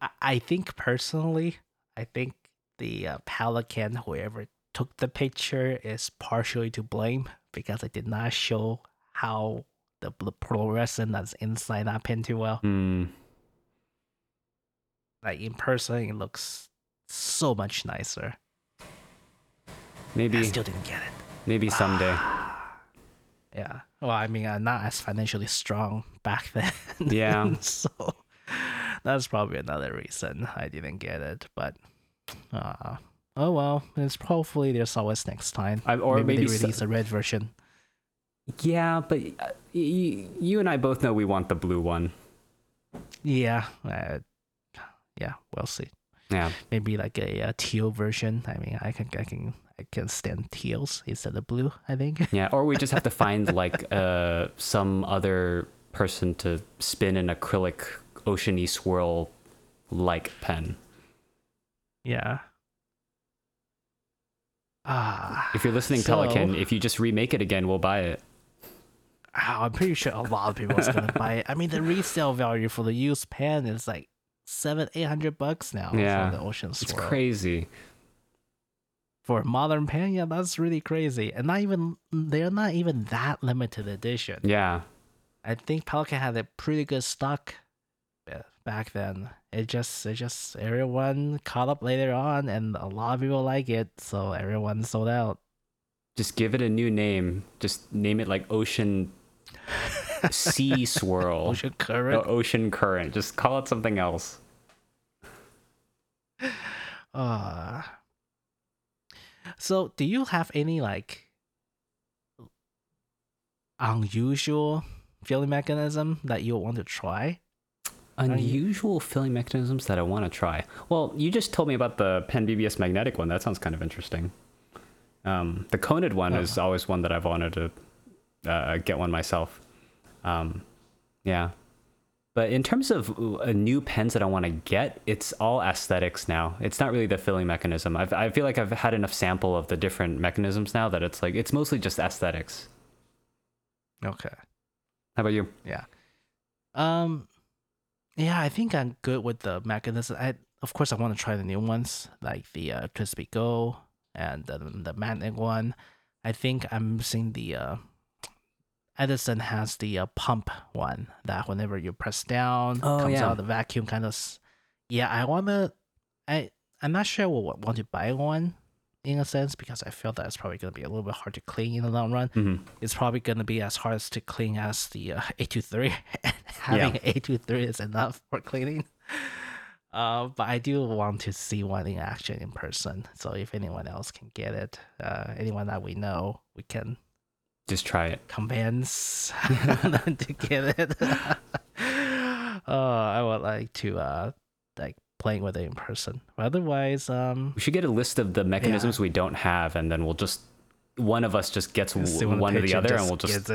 I- I think personally, I think the uh, Pelikan, whoever took the picture, is partially to blame because it did not show how the, the fluorescent that's inside that pen too well. mm, Like in person, it looks so much nicer. Maybe I still didn't get it. maybe someday. Yeah. Well, I mean, I'm not as financially strong back then. Yeah. so that's probably another reason I didn't get it. But uh, oh well, it's hopefully there's always next time. I, or maybe, maybe, they so- release a red version. Yeah, but uh, y- you and I both know we want the blue one. Yeah. Uh, yeah. We'll see. Yeah. Maybe like a, uh teal version. I mean, I can I can I can stand teals instead of blue. I think. Yeah, or we just have to find like uh some other person to spin an acrylic oceany swirl like pen. yeah. Ah. If you're listening, So- Pelikan, if you just remake it again, we'll buy it. Oh, I'm pretty sure a lot of people are gonna buy it. I mean, the resale value for the used pen is like seven, eight hundred bucks now. Yeah, for the Ocean It's crazy. for a modern pen. Yeah, that's really crazy, and not even they're not even that limited edition. Yeah. I think Pelikan had a pretty good stock back then. It just, it just everyone caught up later on, and a lot of people like it, so everyone sold out. Just give it a new name. Just name it like Ocean Sea Swirl. Ocean Current. ocean Current. Just call it something else. Uh, so do you have any like unusual filling mechanism that you want to try? Unusual filling mechanisms that I want to try. Well, you just told me about the Pen BBS magnetic one. That sounds kind of interesting. Um, the Conid one is always one that I've wanted to uh, get one myself. Um, yeah. But in terms of uh, new pens that I want to get, it's all aesthetics now. It's not really the filling mechanism. I've, I feel like I've had enough sample of the different mechanisms now that it's like it's mostly just aesthetics. Okay. How about you? Yeah. Um yeah, I think I'm good with the mechanism. I of course I want to try the new ones, like the uh TWSBI Go and the, the magnet one. I think I'm missing the uh, Edison has the uh, pump one that whenever you press down, Oh, comes yeah. out the vacuum kind of. s- Yeah, I wanna. I I'm not sure we'll want to buy one in a sense because I feel that it's probably gonna be a little bit hard to clean in the long run. hmm It's probably gonna be as hard as to clean as the uh, A23. and Having an A23 is enough for cleaning. Uh, but I do want to see one in action in person. So if anyone else can get it, uh, anyone that we know, we can Just try it. convince them to get it. uh, I would like to uh like playing with it in person. But otherwise, um, We should get a list of the mechanisms we don't have, and then we'll just one of us just gets w- one or the other, and we'll just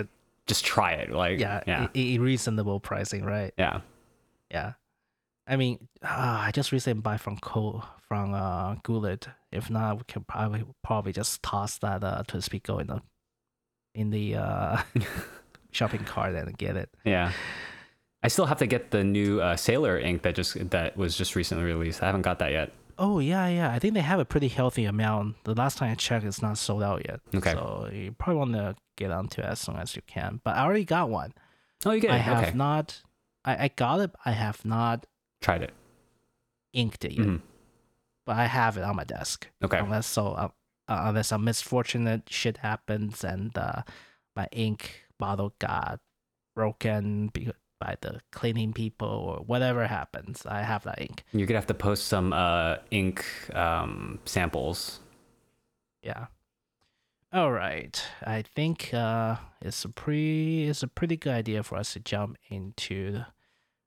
just try it. Like Yeah, yeah, i- reasonable pricing, right? yeah. Yeah. I mean, uh, I just recently buy from Co from uh Goulet. If not, we can probably probably just toss that uh to Speako in the in the uh shopping cart and get it. Yeah. I still have to get the new uh, Sailor ink that just that was just recently released. I haven't got that yet. Oh yeah, yeah. I think they have a pretty healthy amount. The last time I checked, it's not sold out yet. Okay. So you probably want to get onto it as soon as you can. But I already got one. Oh, you get I it. have okay. not. I, I got it. I have not Tried it. inked it yet. Mhm. But I have it on my desk. Okay. Unless so, uh, uh, unless some misfortunate shit happens and uh, my ink bottle got broken be- by the cleaning people or whatever happens, I have that ink. You're gonna have to post some uh, ink um, samples. Yeah. All right. I think uh, it's a pretty it's a pretty good idea for us to jump into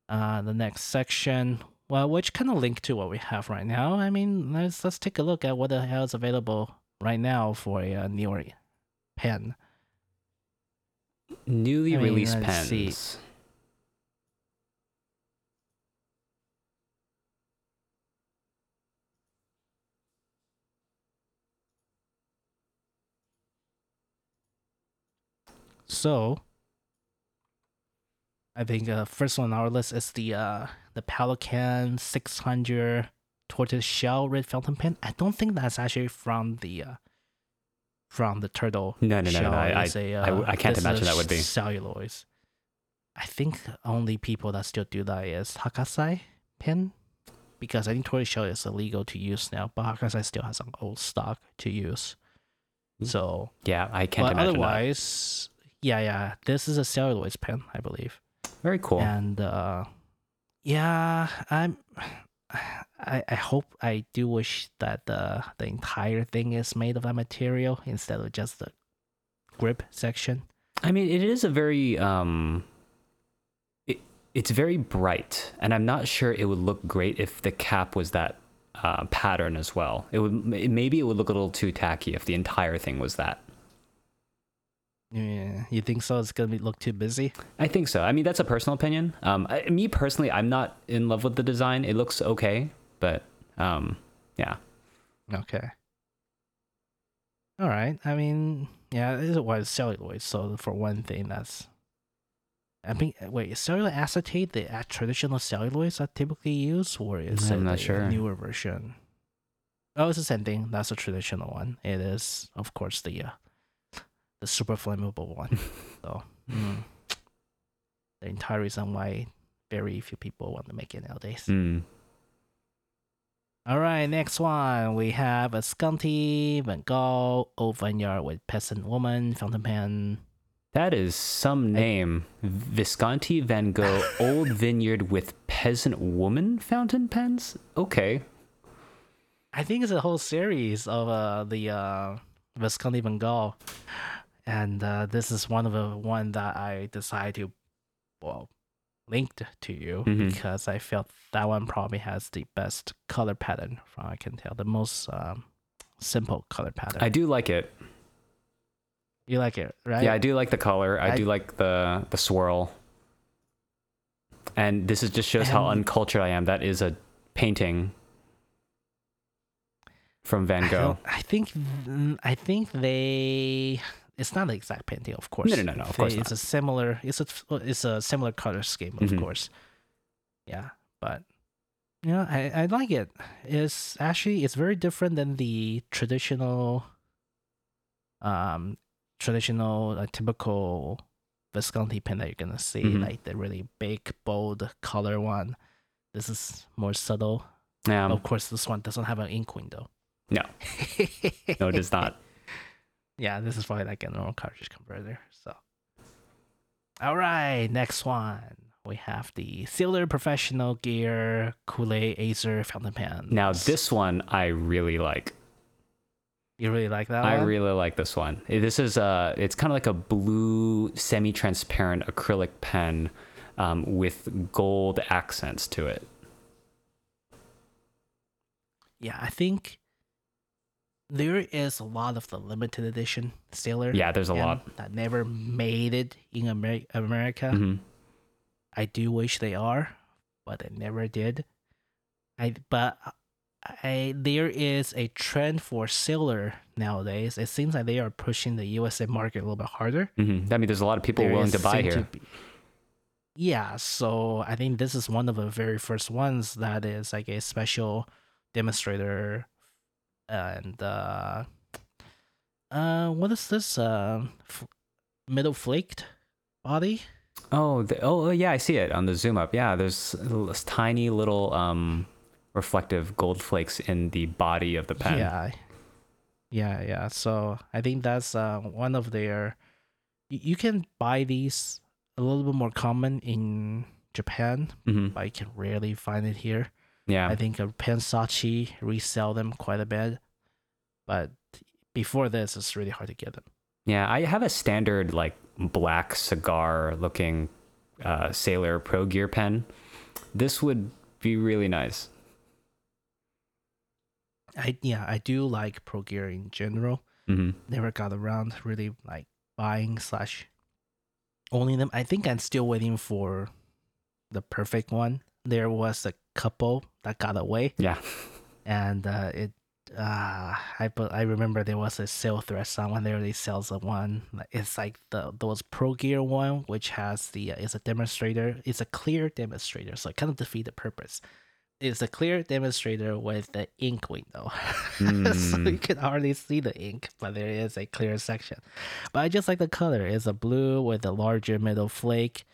uh, the next section. Well, which kind of link to what we have right now. I mean, let's let's take a look at what the hell is available right now for a uh, newer pen. Newly I mean, released pens. see. So, I think uh, first one on our list is the uh, the Pelikan 600 tortoise shell red fountain pen. I don't think that's actually from the uh, from the turtle. No, no, no, no, no, I- a, I w- uh, I can't imagine that would be. celluloid. I think only people that still do that is Hakase pen, because I think tortoise shell is illegal to use now, but Hakase still has some old stock to use. Mm. So, Yeah, I can't but imagine otherwise, yeah, yeah, this is a celluloid pen, I believe. Very cool. And uh, yeah, I'm. I, I hope I do wish that the the entire thing is made of that material instead of just the grip section. I mean, it is a very um, it, it's very bright, and I'm not sure it would look great if the cap was that uh, pattern as well. It would maybe it would look a little too tacky if the entire thing was that. Yeah, you think so? It's gonna be look too busy. I think so. I mean, that's a personal opinion. Um, I, me personally, I'm not in love with the design. It looks okay, but um, yeah. Okay. All right. I mean, yeah, it is was celluloid. So for one thing, that's. I mean, wait, is celluloid acetate the traditional celluloids that typically use, or is I'm it not a sure. newer version? Oh, it's the same thing. That's a traditional one. It is, of course, the uh, the super flammable one. so, mm, the entire reason why very few people want to make it nowadays. Mm. All right, next one. We have a Visconti, Van Gogh, Old Vineyard with Peasant Woman, Fountain Pen. That is some name. Visconti Van Gogh Old Vineyard with Peasant Woman fountain pens? Okay. I think it's a whole series of uh, the uh, Visconti Van Gogh. And uh, this is one of the one that I decided to, well, linked to you Mhm. because I felt that one probably has the best color pattern from I can tell, the most um, simple color pattern. I do like it. you like it, right? Yeah, I do like the color. I, I- do like the the swirl. And this is just shows how uncultured I am. That is a painting from Van Gogh. don't- I think mm, I think they. It's not the exact painting, of course. No, no, no, no, of course It's not. a similar. It's a it's a similar color scheme, of Mhm. course. Yeah, but Yeah, I, I like it. It's actually it's very different than the traditional, um, traditional uh, typical Visconti pen that you're gonna see, Mhm. like the really big, bold color one. This is more subtle. Yeah. of course, this one doesn't have an ink window. No. No, it does not. Yeah, this is probably like a normal cartridge converter. So, all right, next one we have the Sailor Professional Gear Kool-Aid Acer fountain pen. Now this one I really like. you really like that one? I one? really like this one. This is a it's kind of like a blue semi-transparent acrylic pen um, with gold accents to it. yeah, I think there is a lot of the limited edition Sailor. Yeah, there's a lot. that never made it in Amer- America. hmm I do wish they are, but they never did. I but I there is a trend for Sailor nowadays. It seems like they are pushing the USA market a little bit harder. hmm I mean, there's a lot of people There willing to buy here. be- yeah, so I think this is one of the very first ones that is like a special demonstrator, and uh, uh, what is this? Uh, f- middle flaked body. Oh, the, oh yeah, I see it on the zoom up. Yeah, there's l- tiny little um, reflective gold flakes in the body of the pen. Yeah. Yeah, yeah. So I think that's uh, one of their. You, can buy these a little bit more common in Japan, hmm but you can rarely find it here. Yeah. I think Pensachi resell them quite a bit, but before this, it's really hard to get them. Yeah, I have a standard like black cigar looking uh, Sailor Pro Gear pen. This would be really nice. I yeah, I do like Pro Gear in general. hmm Never got around really like buying slash owning them. I think I'm still waiting for the perfect one. There was a couple that got away, Yeah. and uh, it. Uh, I but I remember there was a sale thread someone there they sells a one. It's like the those Pro Gear one, which has the uh, is a demonstrator. It's a clear demonstrator, so it kind of defeat the purpose. It's a clear demonstrator with the ink window, so Mm. you can hardly see the ink, but there is a clear section. But I just like the color. It's a blue with a larger middle flake,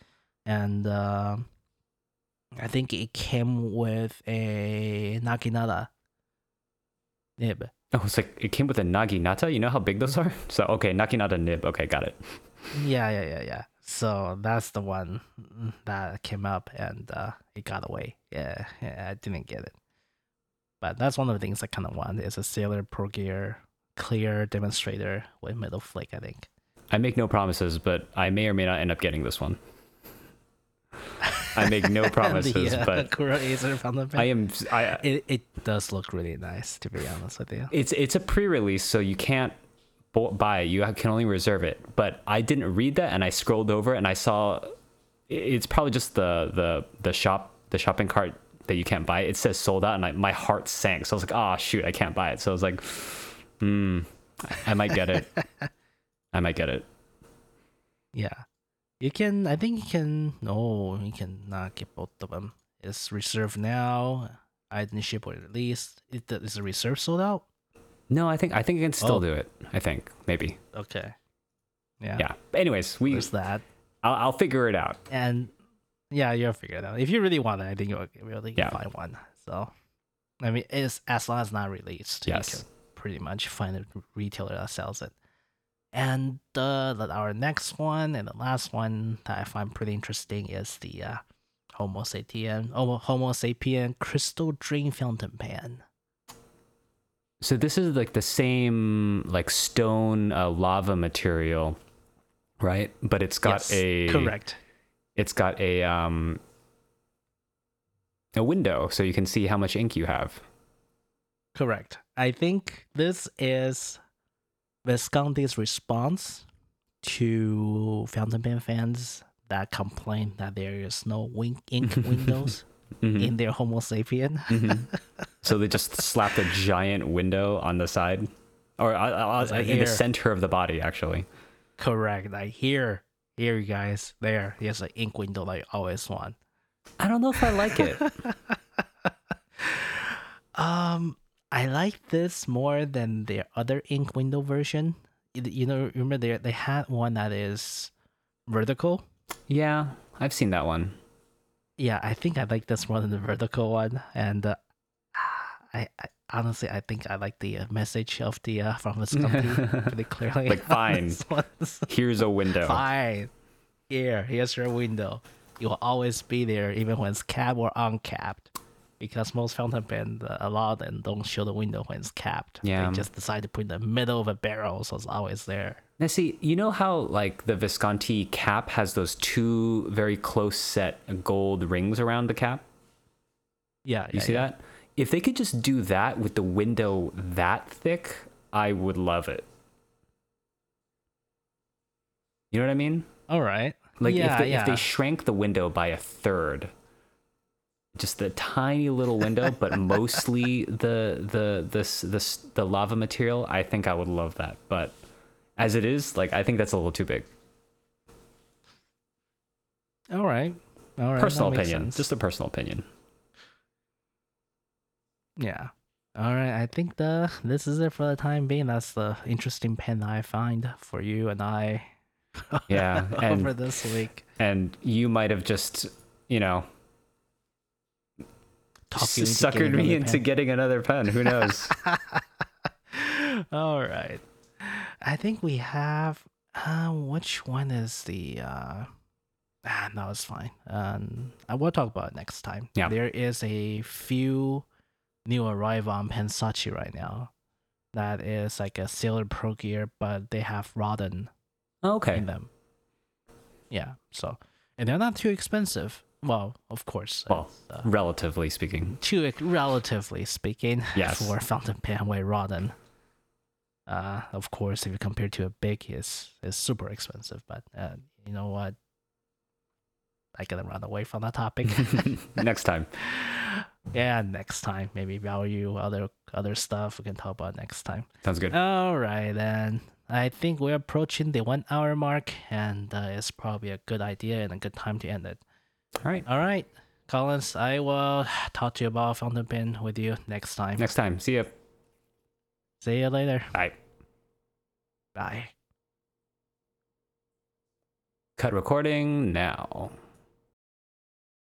and uh, I think it came with a Naginata nib. Oh, it's like it came with a naginata. You know how big those are? So okay, naginata nib. Okay, got it. Yeah, yeah, yeah, yeah. So that's the one that came up and uh, it got away. Yeah, yeah, I didn't get it. But that's one of the things I kind of want is a Sailor Pro Gear clear demonstrator with metal flake, I think. I make no promises, but I may or may not end up getting this one. I make no promises, the, uh, but Kuro Acer from the I am. I It, it does look really nice, to be honest with you. it's it's a pre-release, so you can't buy it. You can only reserve it. But I didn't read that, and I scrolled over and I saw it's probably just the the the shop the shopping cart that you can't buy. It says sold out, and I, my heart sank. So I was like, oh shoot, I can't buy it. So I was like, hmm, I might get it. I might get it. Yeah. You can, I think you can, no, you cannot get both of them. It's reserved now. I didn't ship or release. It, is the reserve sold out? No, I think I think you can still Oh. do it. I think maybe. Okay. Yeah. Yeah. Anyways, we There's that. I'll, I'll figure it out. And yeah, you'll figure it out. If you really want it, I think you'll really Yeah. find one. So, I mean, it's as long as not released. Yes. You can pretty much find a retailer that sells it. And uh, the- our next one and the last one that I find pretty interesting is the uh, Homo sapien, oh, Homo sapien Crystal Dream Fountain Pen. So this is like the same like stone uh, lava material, right? But it's got Yes, a correct. It's got a um a window so you can see how much ink you have. Correct. I think this is Visconti's response to fountain pen fans that complain that there is no wink ink windows Mhm, in their Homo sapien. mhm. so they just slapped a giant window on the side, or uh, uh, like in the center of the body, actually. Correct. Like here, here, you guys, there. Here's an ink window like always want. I don't know if I like it. um, I like this more than their other ink window version. You- know, remember they they had one that is vertical. Yeah, I've seen that one. Yeah, I think I like this more than the vertical one, and uh, I, I honestly I think I like the uh, message of the uh, from Visconti pretty clearly. Like, fine. Here's a window. Fine. Here, here's your window. You will always be there, even when it's capped or uncapped. Because most fountain pen, uh, a lot of don't show the window when it's capped. Yeah. They just decide to put in the middle of a barrel, so it's always there. Now, see, you know how like the Visconti cap has those two very close set gold rings around the cap? Yeah. You yeah, see yeah. that? If they could just do that with the window that thick, I would love it. You know what I mean? All right. Like yeah, if, they, if they shrank the window by a third, just the tiny little window, but mostly the the this this the lava material, I think I would love that. But as it is, like I think that's a little too big. All right. All right. personal opinion, sense. just a personal opinion. Yeah. All right. I think the this is it for the time being. That's the interesting pen I find for you and I. Yeah, over and- this week. And you might have just, you know, Talk you into suckered me into pen. getting another pen. Who knows? All right. I think we have. Uh, which one is the? Uh, ah, no, it's fine. Um, I will talk about it next time. Yeah. There is a few new arrival on Pensachi right now. That is like a Sailor Pro Gear, but they have Raden okay. in them. Yeah. So, and they're not too expensive. Well, of course. Well, uh, relatively speaking. too relatively speaking Yes. for fountain pen way Raden. Uh, of course, if you compare to a big, is is super expensive. But uh, you know what? I gotta run away from that topic. Next time. yeah, next time maybe value other other stuff we can talk about next time. Sounds good. All right, then. I think we're approaching the one hour mark, and uh, it's probably a good idea and a good time to end it. All right. All right, Collins, I will talk to you about fountain pen with you next time. Next time. See ya. See you later. Bye. Bye. Cut recording now.